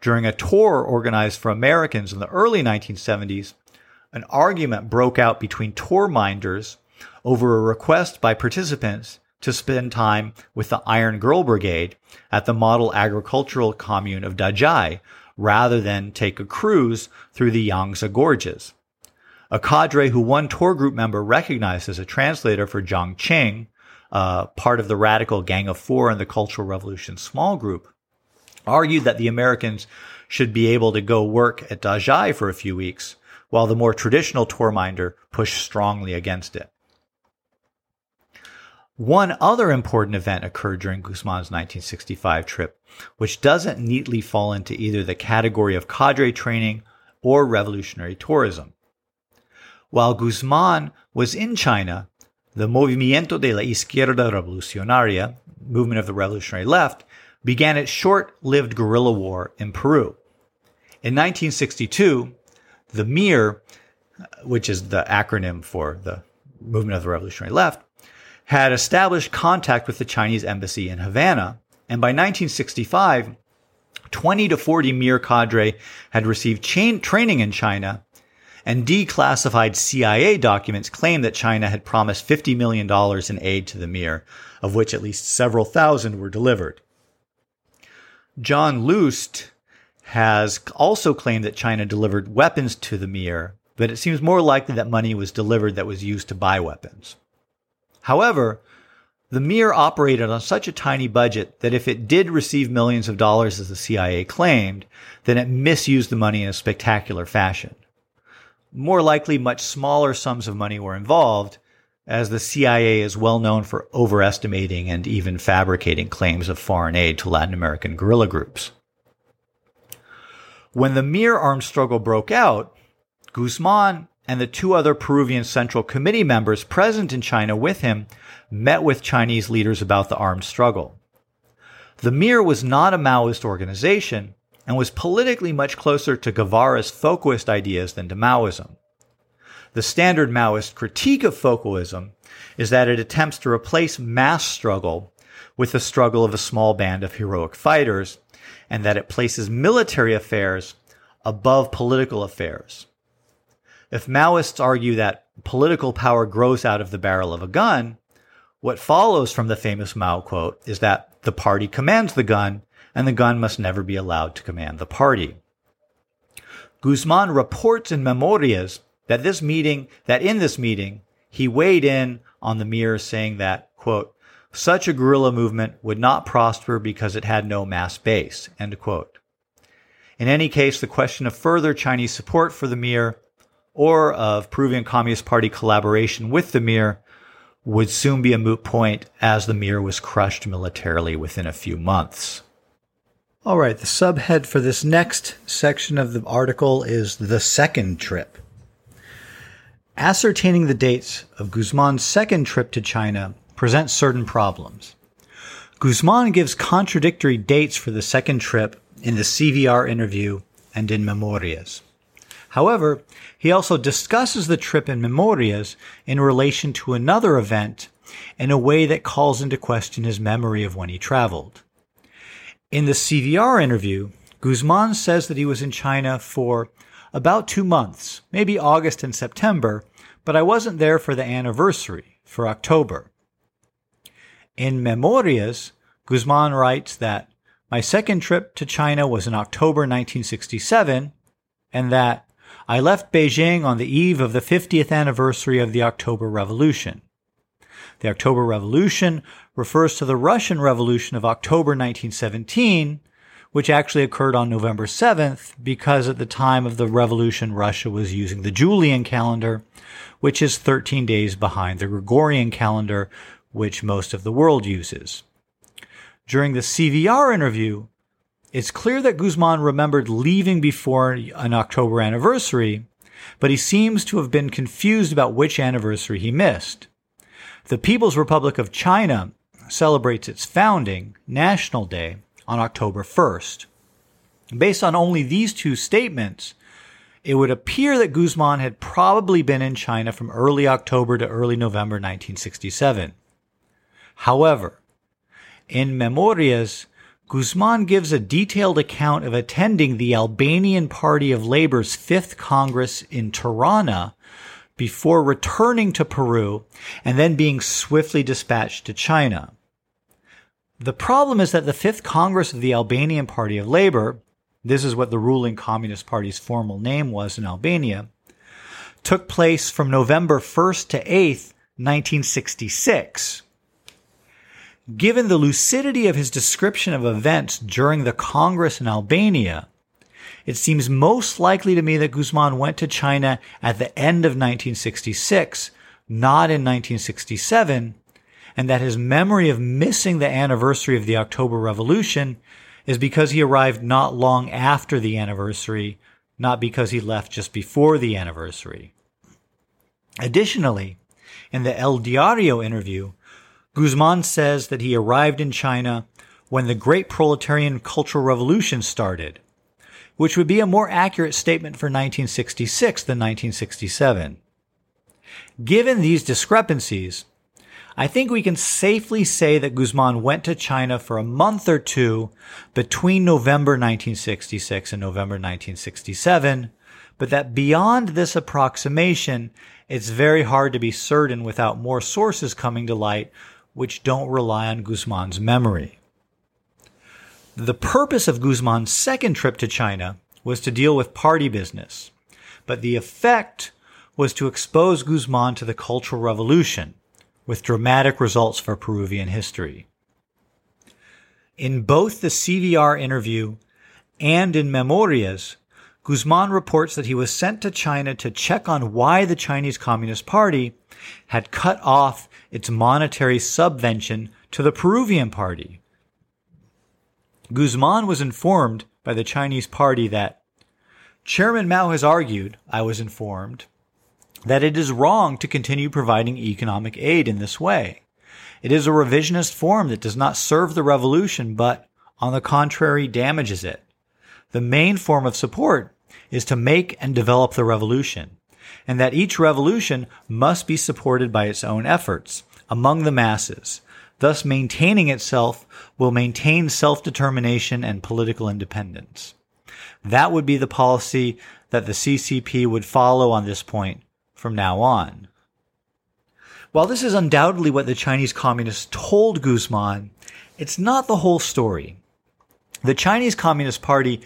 [SPEAKER 1] During a tour organized for Americans in the early 1970s, an argument broke out between tour minders over a request by participants to spend time with the Iron Girl Brigade at the model agricultural commune of Dazhai rather than take a cruise through the Yangtze Gorges. A cadre who one tour group member recognized as a translator for Jiang Qing, uh, part of the radical Gang of Four in the Cultural Revolution small group, argued that the Americans should be able to go work at Dazhai for a few weeks, while the more traditional tourminder pushed strongly against it. One other important event occurred during Guzman's 1965 trip, which doesn't neatly fall into either the category of cadre training or revolutionary tourism. While Guzman was in China, the Movimiento de la Izquierda Revolucionaria, movement of the revolutionary left, began its short-lived guerrilla war in Peru. In 1962, the MIR, which is the acronym for the movement of the revolutionary left, had established contact with the Chinese embassy in Havana. And by 1965, 20 to 40 MIR cadre had received chain training in China and declassified CIA documents claim that China had promised $50 million in aid to the MIR, of which at least several thousand were delivered. John Loost has also claimed that China delivered weapons to the MIR, but it seems more likely that money was delivered that was used to buy weapons. However, the MIR operated on such a tiny budget that if it did receive millions of dollars as the CIA claimed, then it misused the money in a spectacular fashion. More likely, much smaller sums of money were involved, as the CIA is well known for overestimating and even fabricating claims of foreign aid to Latin American guerrilla groups. When the MIR armed struggle broke out, Guzman and the two other Peruvian Central Committee members present in China with him met with Chinese leaders about the armed struggle. The MIR was not a Maoist organization, and was politically much closer to Guevara's Focoist ideas than to Maoism. The standard Maoist critique of Focoism is that it attempts to replace mass struggle with the struggle of a small band of heroic fighters, and that it places military affairs above political affairs. If Maoists argue that political power grows out of the barrel of a gun, what follows from the famous Mao quote is that the party commands the gun and the gun must never be allowed to command the party. Guzman reports in Memorias that this meeting, that in this meeting, he weighed in on the Mir saying that, quote, such a guerrilla movement would not prosper because it had no mass base, end quote. In any case, the question of further Chinese support for the Mir or of Peruvian Communist Party collaboration with the Mir would soon be a moot point as the Mir was crushed militarily within a few months. All right, the subhead for this next section of the article is the second trip. Ascertaining the dates of Guzman's second trip to China presents certain problems. Guzman gives contradictory dates for the second trip in the CVR interview and in Memorias. However, he also discusses the trip in Memorias in relation to another event in a way that calls into question his memory of when he traveled. In the CVR interview, Guzman says that he was in China for about two months, maybe August and September, but I wasn't there for the anniversary, for October. In Memorias, Guzman writes that my second trip to China was in October 1967, and that I left Beijing on the eve of the 50th anniversary of the October Revolution. The October Revolution refers to the Russian Revolution of October 1917, which actually occurred on November 7th because at the time of the revolution, Russia was using the Julian calendar, which is 13 days behind the Gregorian calendar, which most of the world uses. During the CVR interview, it's clear that Guzman remembered leaving before an October anniversary, but he seems to have been confused about which anniversary he missed. The People's Republic of China celebrates its founding, National Day, on October 1st. Based on only these two statements, it would appear that Guzman had probably been in China from early October to early November 1967. However, in Memorias, Guzman gives a detailed account of attending the Albanian Party of Labor's Fifth Congress in Tirana before returning to Peru and then being swiftly dispatched to China. The problem is that the Fifth Congress of the Albanian Party of Labor, this is what the ruling Communist Party's formal name was in Albania, took place from November 1st to 8th, 1966. Given the lucidity of his description of events during the Congress in Albania, it seems most likely to me that Guzman went to China at the end of 1966, not in 1967, and that his memory of missing the anniversary of the October Revolution is because he arrived not long after the anniversary, not because he left just before the anniversary. Additionally, in the El Diario interview, Guzman says that he arrived in China when the Great Proletarian Cultural Revolution started, which would be a more accurate statement for 1966 than 1967. Given these discrepancies, I think we can safely say that Guzman went to China for a month or two between November 1966 and November 1967, but that beyond this approximation, it's very hard to be certain without more sources coming to light which don't rely on Guzman's memory. The purpose of Guzman's second trip to China was to deal with party business, but the effect was to expose Guzman to the Cultural Revolution, with dramatic results for Peruvian history. In both the CVR interview and in Memorias, Guzman reports that he was sent to China to check on why the Chinese Communist Party had cut off its monetary subvention to the Peruvian Party. Guzman was informed by the Chinese party that Chairman Mao has argued, I was informed, that it is wrong to continue providing economic aid in this way. It is a revisionist form that does not serve the revolution, but, on the contrary, damages it. The main form of support is to make and develop the revolution, and that each revolution must be supported by its own efforts among the masses. Thus, maintaining itself will maintain self-determination and political independence. That would be the policy that the CCP would follow on this point from now on. While this is undoubtedly what the Chinese communists told Guzman, it's not the whole story. The Chinese Communist Party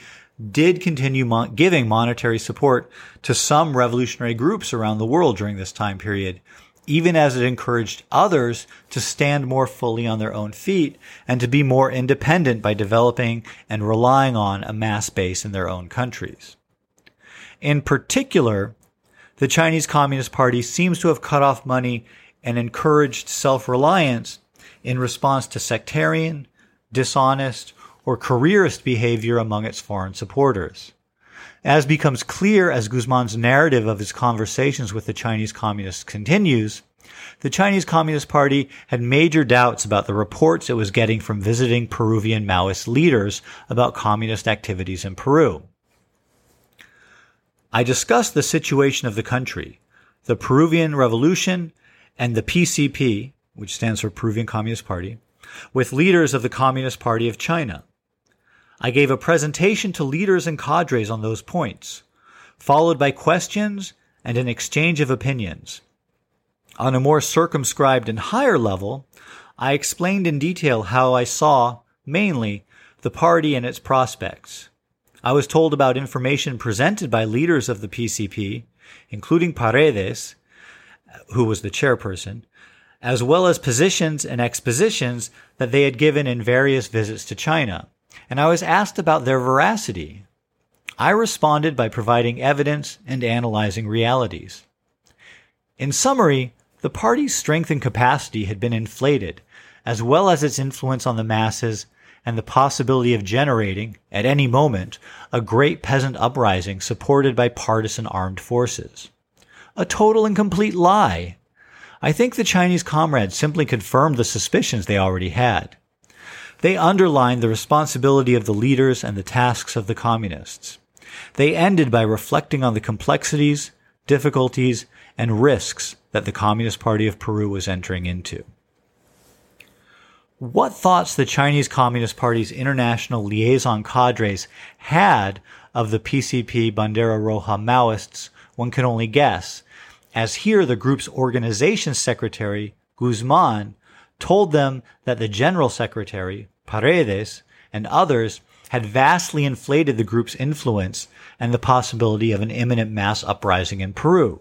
[SPEAKER 1] did continue mon- giving monetary support to some revolutionary groups around the world during this time period, even as it encouraged others to stand more fully on their own feet and to be more independent by developing and relying on a mass base in their own countries. In particular, the Chinese Communist Party seems to have cut off money and encouraged self-reliance in response to sectarian, dishonest, or careerist behavior among its foreign supporters. As becomes clear as Guzman's narrative of his conversations with the Chinese communists continues, the Chinese Communist Party had major doubts about the reports it was getting from visiting Peruvian Maoist leaders about communist activities in Peru. I discussed the situation of the country, the Peruvian Revolution, and the PCP, which stands for Peruvian Communist Party, with leaders of the Communist Party of China. I gave a presentation to leaders and cadres on those points, followed by questions and an exchange of opinions. On a more circumscribed and higher level, I explained in detail how I saw, mainly, the party and its prospects. I was told about information presented by leaders of the PCP, including Paredes, who was the chairperson, as well as positions and expositions that they had given in various visits to China and I was asked about their veracity. I responded by providing evidence and analyzing realities. In summary, the party's strength and capacity had been inflated, as well as its influence on the masses and the possibility of generating, at any moment, a great peasant uprising supported by partisan armed forces. A total and complete lie. I think the Chinese comrades simply confirmed the suspicions they already had. They underlined the responsibility of the leaders and the tasks of the communists. They ended by reflecting on the complexities, difficulties, and risks that the Communist Party of Peru was entering into. What thoughts the Chinese Communist Party's international liaison cadres had of the PCP Bandera Roja Maoists, one can only guess, as here the group's organization secretary, Guzman, told them that the general secretary, Paredes, and others had vastly inflated the group's influence and the possibility of an imminent mass uprising in Peru.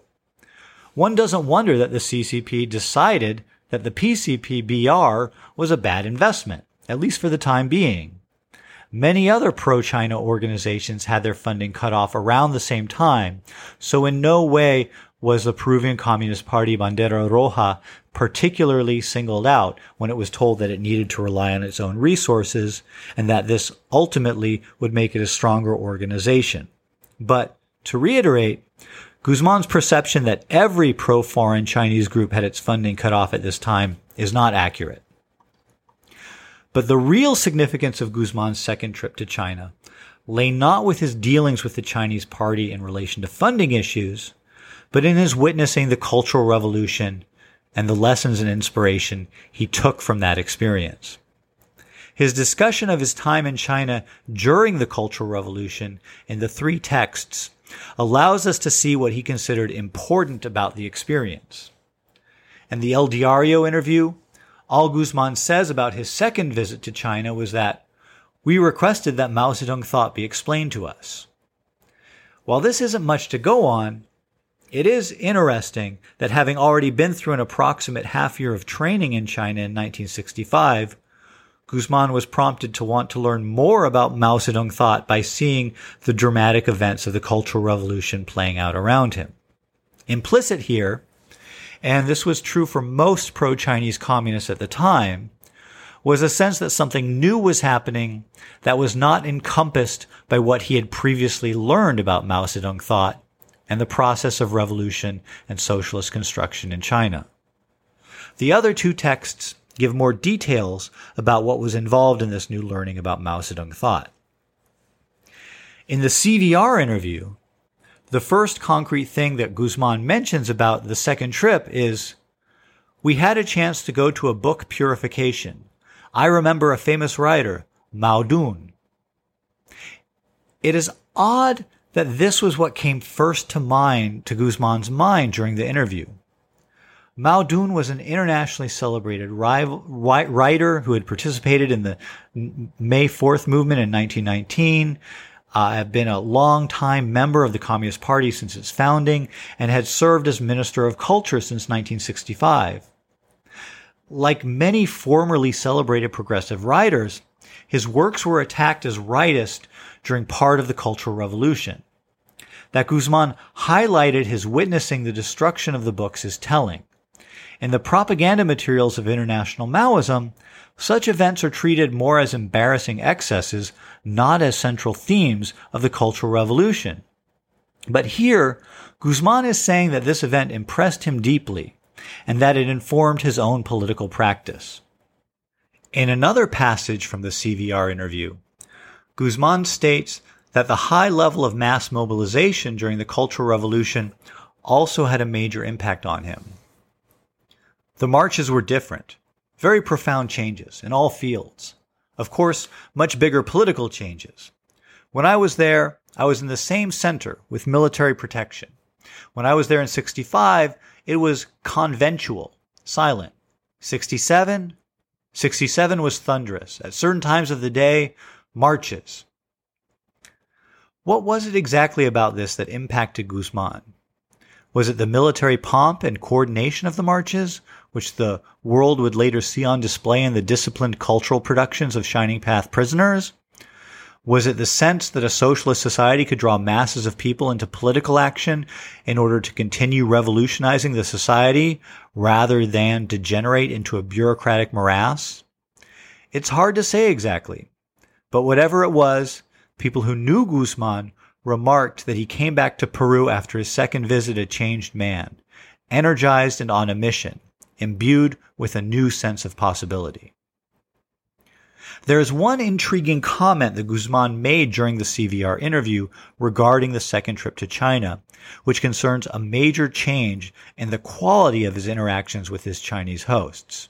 [SPEAKER 1] One doesn't wonder that the CCP decided that the PCP-BR was a bad investment, at least for the time being. Many other pro-China organizations had their funding cut off around the same time, so in no way was the Peruvian Communist Party Bandera Roja particularly singled out when it was told that it needed to rely on its own resources and that this ultimately would make it a stronger organization. But to reiterate, Guzman's perception that every pro-foreign Chinese group had its funding cut off at this time is not accurate. But the real significance of Guzman's second trip to China lay not with his dealings with the Chinese party in relation to funding issues, but in his witnessing the Cultural Revolution and the lessons and inspiration he took from that experience. His discussion of his time in China during the Cultural Revolution in the three texts allows us to see what he considered important about the experience. In the El Diario interview, all Guzman says about his second visit to China was that we requested that Mao Zedong thought be explained to us. While this isn't much to go on, it is interesting that having already been through an approximate half year of training in China in 1965, Guzman was prompted to want to learn more about Mao Zedong thought by seeing the dramatic events of the Cultural Revolution playing out around him. Implicit here, and this was true for most pro-Chinese communists at the time, was a sense that something new was happening that was not encompassed by what he had previously learned about Mao Zedong thought and the process of revolution and socialist construction in China. The other two texts give more details about what was involved in this new learning about Mao Zedong thought. In the CVR interview, the first concrete thing that Guzman mentions about the second trip is we had a chance to go to a book purification. I remember a famous writer, Mao Dun. It is odd that this was what came first to mind to Guzman's mind during the interview. Mao Dun was an internationally celebrated rival, writer who had participated in the May 4th movement in 1919, uh, had been a long-time member of the Communist Party since its founding, and had served as Minister of Culture since 1965. Like many formerly celebrated progressive writers, his works were attacked as rightist during part of the Cultural Revolution. That Guzman highlighted his witnessing the destruction of the books is telling. In the propaganda materials of international Maoism, such events are treated more as embarrassing excesses, not as central themes of the Cultural Revolution. But here, Guzman is saying that this event impressed him deeply and that it informed his own political practice. In another passage from the CVR interview, Guzman states that the high level of mass mobilization during the Cultural Revolution also had a major impact on him. The marches were different, very profound changes in all fields. Of course, much bigger political changes. When I was there, I was in the same center with military protection. When I was there in 65, it was conventual, silent. 67, 67 was thunderous. At certain times of the day, marches. What was it exactly about this that impacted Guzman? Was it the military pomp and coordination of the marches, which the world would later see on display in the disciplined cultural productions of Shining Path prisoners? Was it the sense that a socialist society could draw masses of people into political action in order to continue revolutionizing the society rather than degenerate into a bureaucratic morass? It's hard to say exactly, but whatever it was, People who knew Guzman remarked that he came back to Peru after his second visit a changed man, energized and on a mission, imbued with a new sense of possibility. There is one intriguing comment that Guzman made during the CVR interview regarding the second trip to China, which concerns a major change in the quality of his interactions with his Chinese hosts.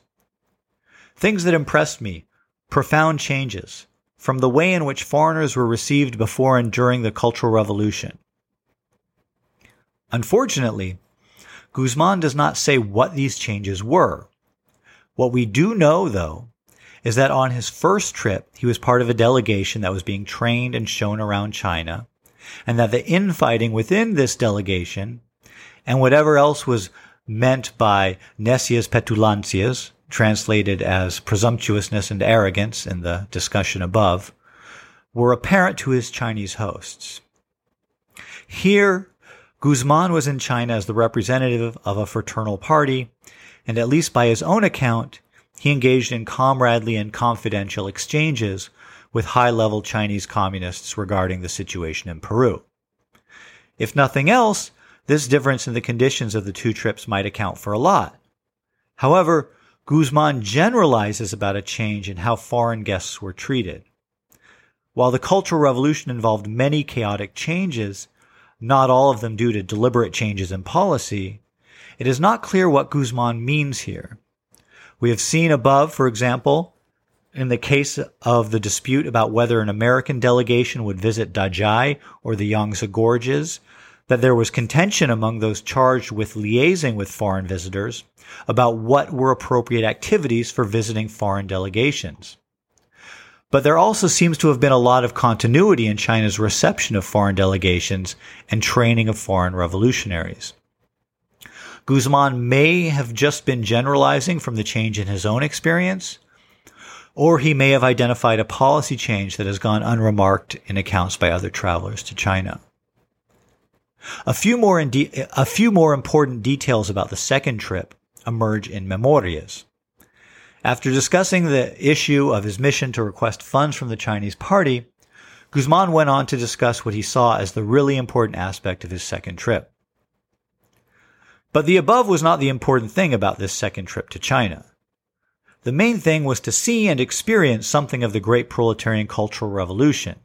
[SPEAKER 1] Things that impressed me, profound changes, from the way in which foreigners were received before and during the Cultural Revolution. Unfortunately, Guzman does not say what these changes were. What we do know, though, is that on his first trip, he was part of a delegation that was being trained and shown around China, and that the infighting within this delegation and whatever else was meant by necias petulancias, translated as presumptuousness and arrogance in the discussion above, were apparent to his Chinese hosts. Here, Guzman was in China as the representative of a fraternal party, and at least by his own account, he engaged in comradely and confidential exchanges with high level Chinese communists regarding the situation in Peru. If nothing else, this difference in the conditions of the two trips might account for a lot. However, Guzman generalizes about a change in how foreign guests were treated. While the Cultural Revolution involved many chaotic changes, not all of them due to deliberate changes in policy, it is not clear what Guzman means here. We have seen above, for example, in the case of the dispute about whether an American delegation would visit Dazhai or the Yangtze Gorges, that there was contention among those charged with liaising with foreign visitors about what were appropriate activities for visiting foreign delegations. But there also seems to have been a lot of continuity in China's reception of foreign delegations and training of foreign revolutionaries. Guzman may have just been generalizing from the change in his own experience, or he may have identified a policy change that has gone unremarked in accounts by other travelers to China. A few more, de- a few more important details about the second trip emerge in Memorias. After discussing the issue of his mission to request funds from the Chinese party, Guzman went on to discuss what he saw as the really important aspect of his second trip. But the above was not the important thing about this second trip to China. The main thing was to see and experience something of the great proletarian cultural revolution.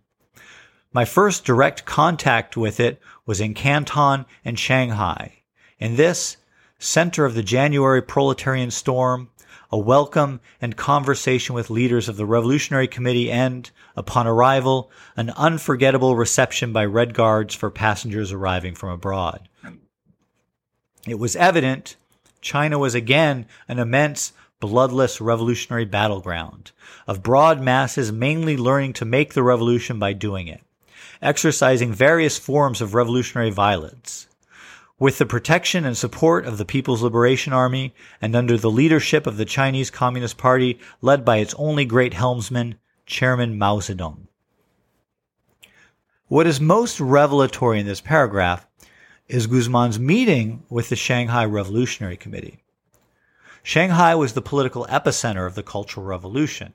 [SPEAKER 1] My first direct contact with it was in Canton and Shanghai. In this, center of the January proletarian storm, a welcome and conversation with leaders of the Revolutionary Committee and, upon arrival, an unforgettable reception by Red Guards for passengers arriving from abroad. It was evident China was again an immense, bloodless revolutionary battleground of broad masses mainly learning to make the revolution by doing it, exercising various forms of revolutionary violence. With the protection and support of the People's Liberation Army and under the leadership of the Chinese Communist Party led by its only great helmsman, Chairman Mao Zedong. What is most revelatory in this paragraph is Guzman's meeting with the Shanghai Revolutionary Committee. Shanghai was the political epicenter of the Cultural Revolution,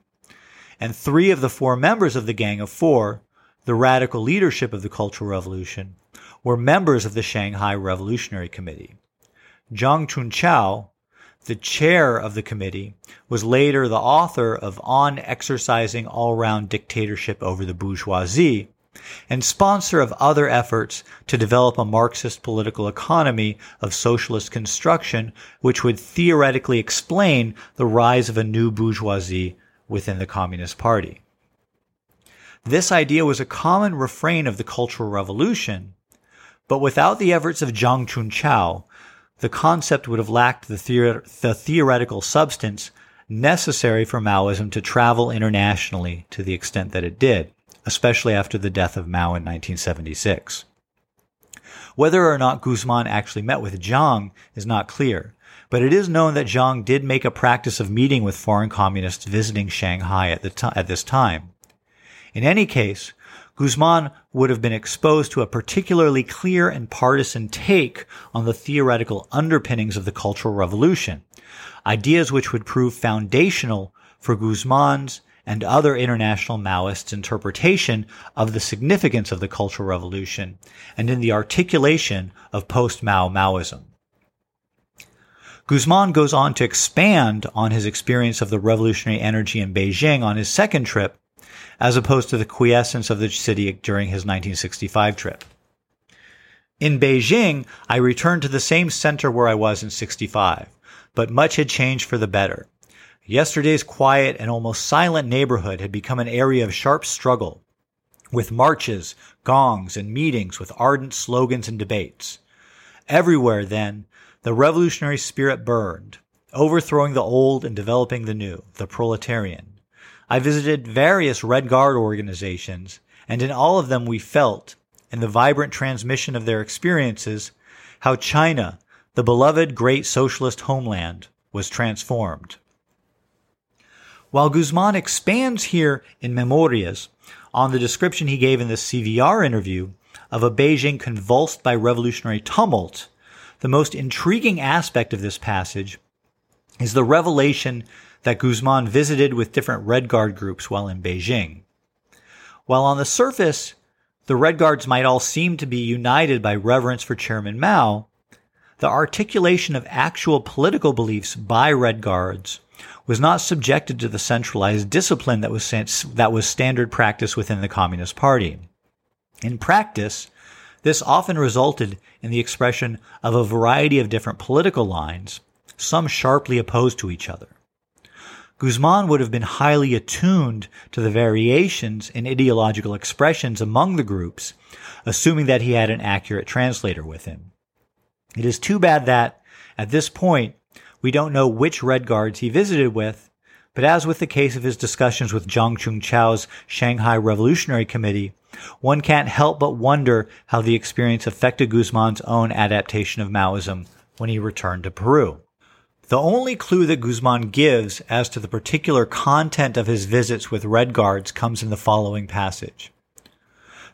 [SPEAKER 1] and three of the four members of the Gang of Four, the radical leadership of the Cultural Revolution, were members of the Shanghai Revolutionary Committee. Zhang Chunqiao, the chair of the committee, was later the author of On Exercising All Round Dictatorship Over the Bourgeoisie and sponsor of other efforts to develop a Marxist political economy of socialist construction, which would theoretically explain the rise of a new bourgeoisie within the Communist Party. This idea was a common refrain of the Cultural Revolution, but without the efforts of Zhang Chunqiao, the concept would have lacked the, theor- the theoretical substance necessary for Maoism to travel internationally to the extent that it did, especially after the death of Mao in 1976. Whether or not Guzman actually met with Zhang is not clear, but it is known that Zhang did make a practice of meeting with foreign communists visiting Shanghai at, the at this time. In any case, Guzman would have been exposed to a particularly clear and partisan take on the theoretical underpinnings of the Cultural Revolution, ideas which would prove foundational for Guzman's and other international Maoists' interpretation of the significance of the Cultural Revolution and in the articulation of post-Mao Maoism. Guzman goes on to expand on his experience of the revolutionary energy in Beijing on his second trip as opposed to the quiescence of the city during his 1965 trip. In Beijing, I returned to the same center where I was in 65, but much had changed for the better. Yesterday's quiet and almost silent neighborhood had become an area of sharp struggle, with marches, gongs, and meetings with ardent slogans and debates. Everywhere, then, the revolutionary spirit burned, overthrowing the old and developing the new, the proletarian. I visited various Red Guard organizations, and in all of them we felt, in the vibrant transmission of their experiences, how China, the beloved great socialist homeland, was transformed. While Guzman expands here in Memorias on the description he gave in the CVR interview of a Beijing convulsed by revolutionary tumult, the most intriguing aspect of this passage is the revelation that Guzman visited with different Red Guard groups while in Beijing. While on the surface, the Red Guards might all seem to be united by reverence for Chairman Mao, the articulation of actual political beliefs by Red Guards was not subjected to the centralized discipline that was, that was standard practice within the Communist Party. In practice, this often resulted in the expression of a variety of different political lines, some sharply opposed to each other. Guzman would have been highly attuned to the variations in ideological expressions among the groups, assuming that he had an accurate translator with him. It is too bad that, at this point, we don't know which Red Guards he visited with, but as with the case of his discussions with Zhang Chunqiao's Shanghai Revolutionary Committee, one can't help but wonder how the experience affected Guzman's own adaptation of Maoism when he returned to Peru. The only clue that Guzman gives as to the particular content of his visits with Red Guards comes in the following passage.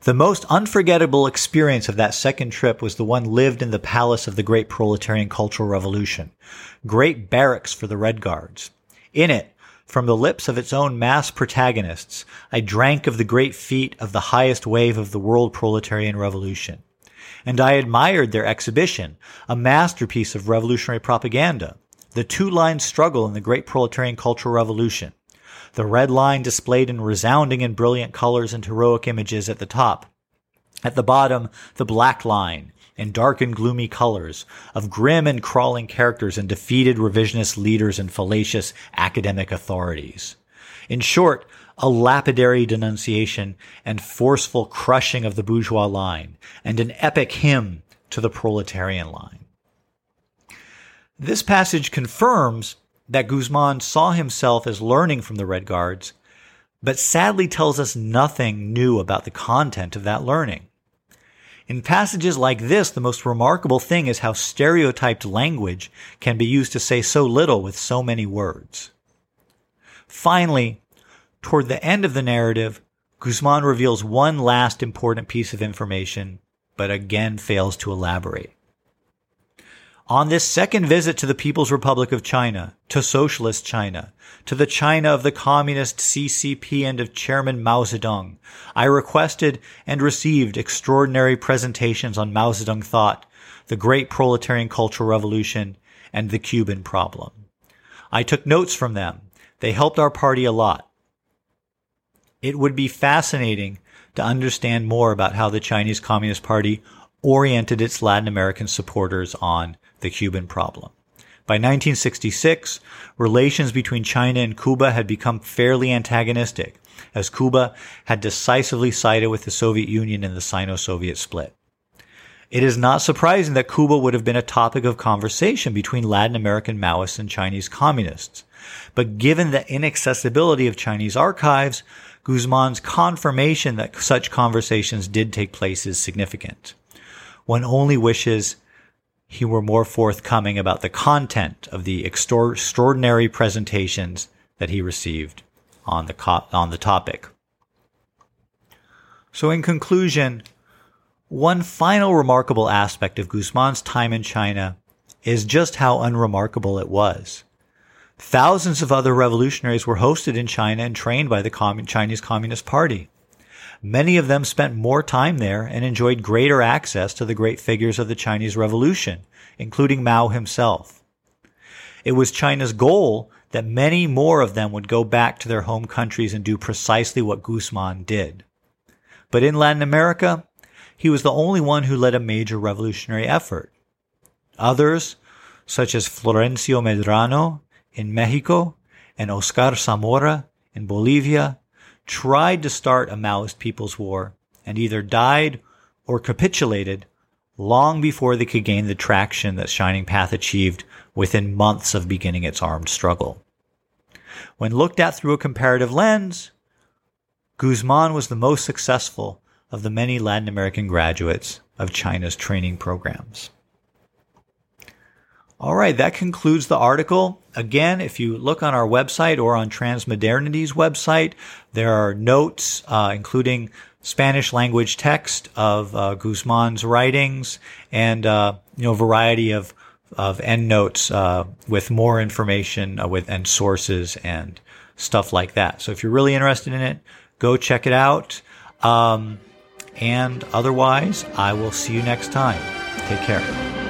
[SPEAKER 1] The most unforgettable experience of that second trip was the one lived in the palace of the great proletarian cultural revolution. Great barracks for the Red Guards. In it, from the lips of its own mass protagonists, I drank of the great feat of the highest wave of the world proletarian revolution. And I admired their exhibition, a masterpiece of revolutionary propaganda the two line struggle in the great proletarian cultural revolution. The red line displayed in resounding and brilliant colors and heroic images at the top, At the bottom, the black line in dark and gloomy colors of grim and crawling characters and defeated revisionist leaders and fallacious academic authorities. In short, a lapidary denunciation and forceful crushing of the bourgeois line, and an epic hymn to the proletarian line. This passage confirms that Guzman saw himself as learning from the Red Guards, but sadly tells us nothing new about the content of that learning. In passages like this, the most remarkable thing is how stereotyped language can be used to say so little with so many words. Finally, toward the end of the narrative, Guzman reveals one last important piece of information, but again fails to elaborate. On this second visit to the People's Republic of China, to Socialist China, to the China of the Communist CCP and of Chairman Mao Zedong, I requested and received extraordinary presentations on Mao Zedong thought, the great proletarian cultural revolution, and the Cuban problem. I took notes from them. They helped our party a lot. It would be fascinating to understand more about how the Chinese Communist Party oriented its Latin American supporters on the Cuban problem. By 1966, relations between China and Cuba had become fairly antagonistic, as Cuba had decisively sided with the Soviet Union in the Sino-Soviet split. It is not surprising that Cuba would have been a topic of conversation between Latin American Maoists and Chinese communists. But given the inaccessibility of Chinese archives, Guzman's confirmation that such conversations did take place is significant. One only wishes he were more forthcoming about the content of the extraordinary presentations that he received on the co- on the topic. So in conclusion, one final remarkable aspect of Guzman's time in China is just how unremarkable it was. Thousands of other revolutionaries were hosted in China and trained by the Chinese Communist Party. Many of them spent more time there and enjoyed greater access to the great figures of the Chinese Revolution, including Mao himself. It was China's goal that many more of them would go back to their home countries and do precisely what Guzman did. But in Latin America, he was the only one who led a major revolutionary effort. Others, such as Florencio Medrano in Mexico and Oscar Zamora in Bolivia, tried to start a Maoist People's War and either died or capitulated long before they could gain the traction that Shining Path achieved within months of beginning its armed struggle. When looked at through a comparative lens, Guzman was the most successful of the many Latin American graduates of China's training programs. All right, that concludes the article. Again, if you look on our website or on Transmodernity's website, there are notes, uh, including Spanish language text of uh, Guzman's writings and uh, you know a variety of of endnotes uh, with more information uh, with and sources and stuff like that. So if you're really interested in it, go check it out. Um, and otherwise, I will see you next time. Take care.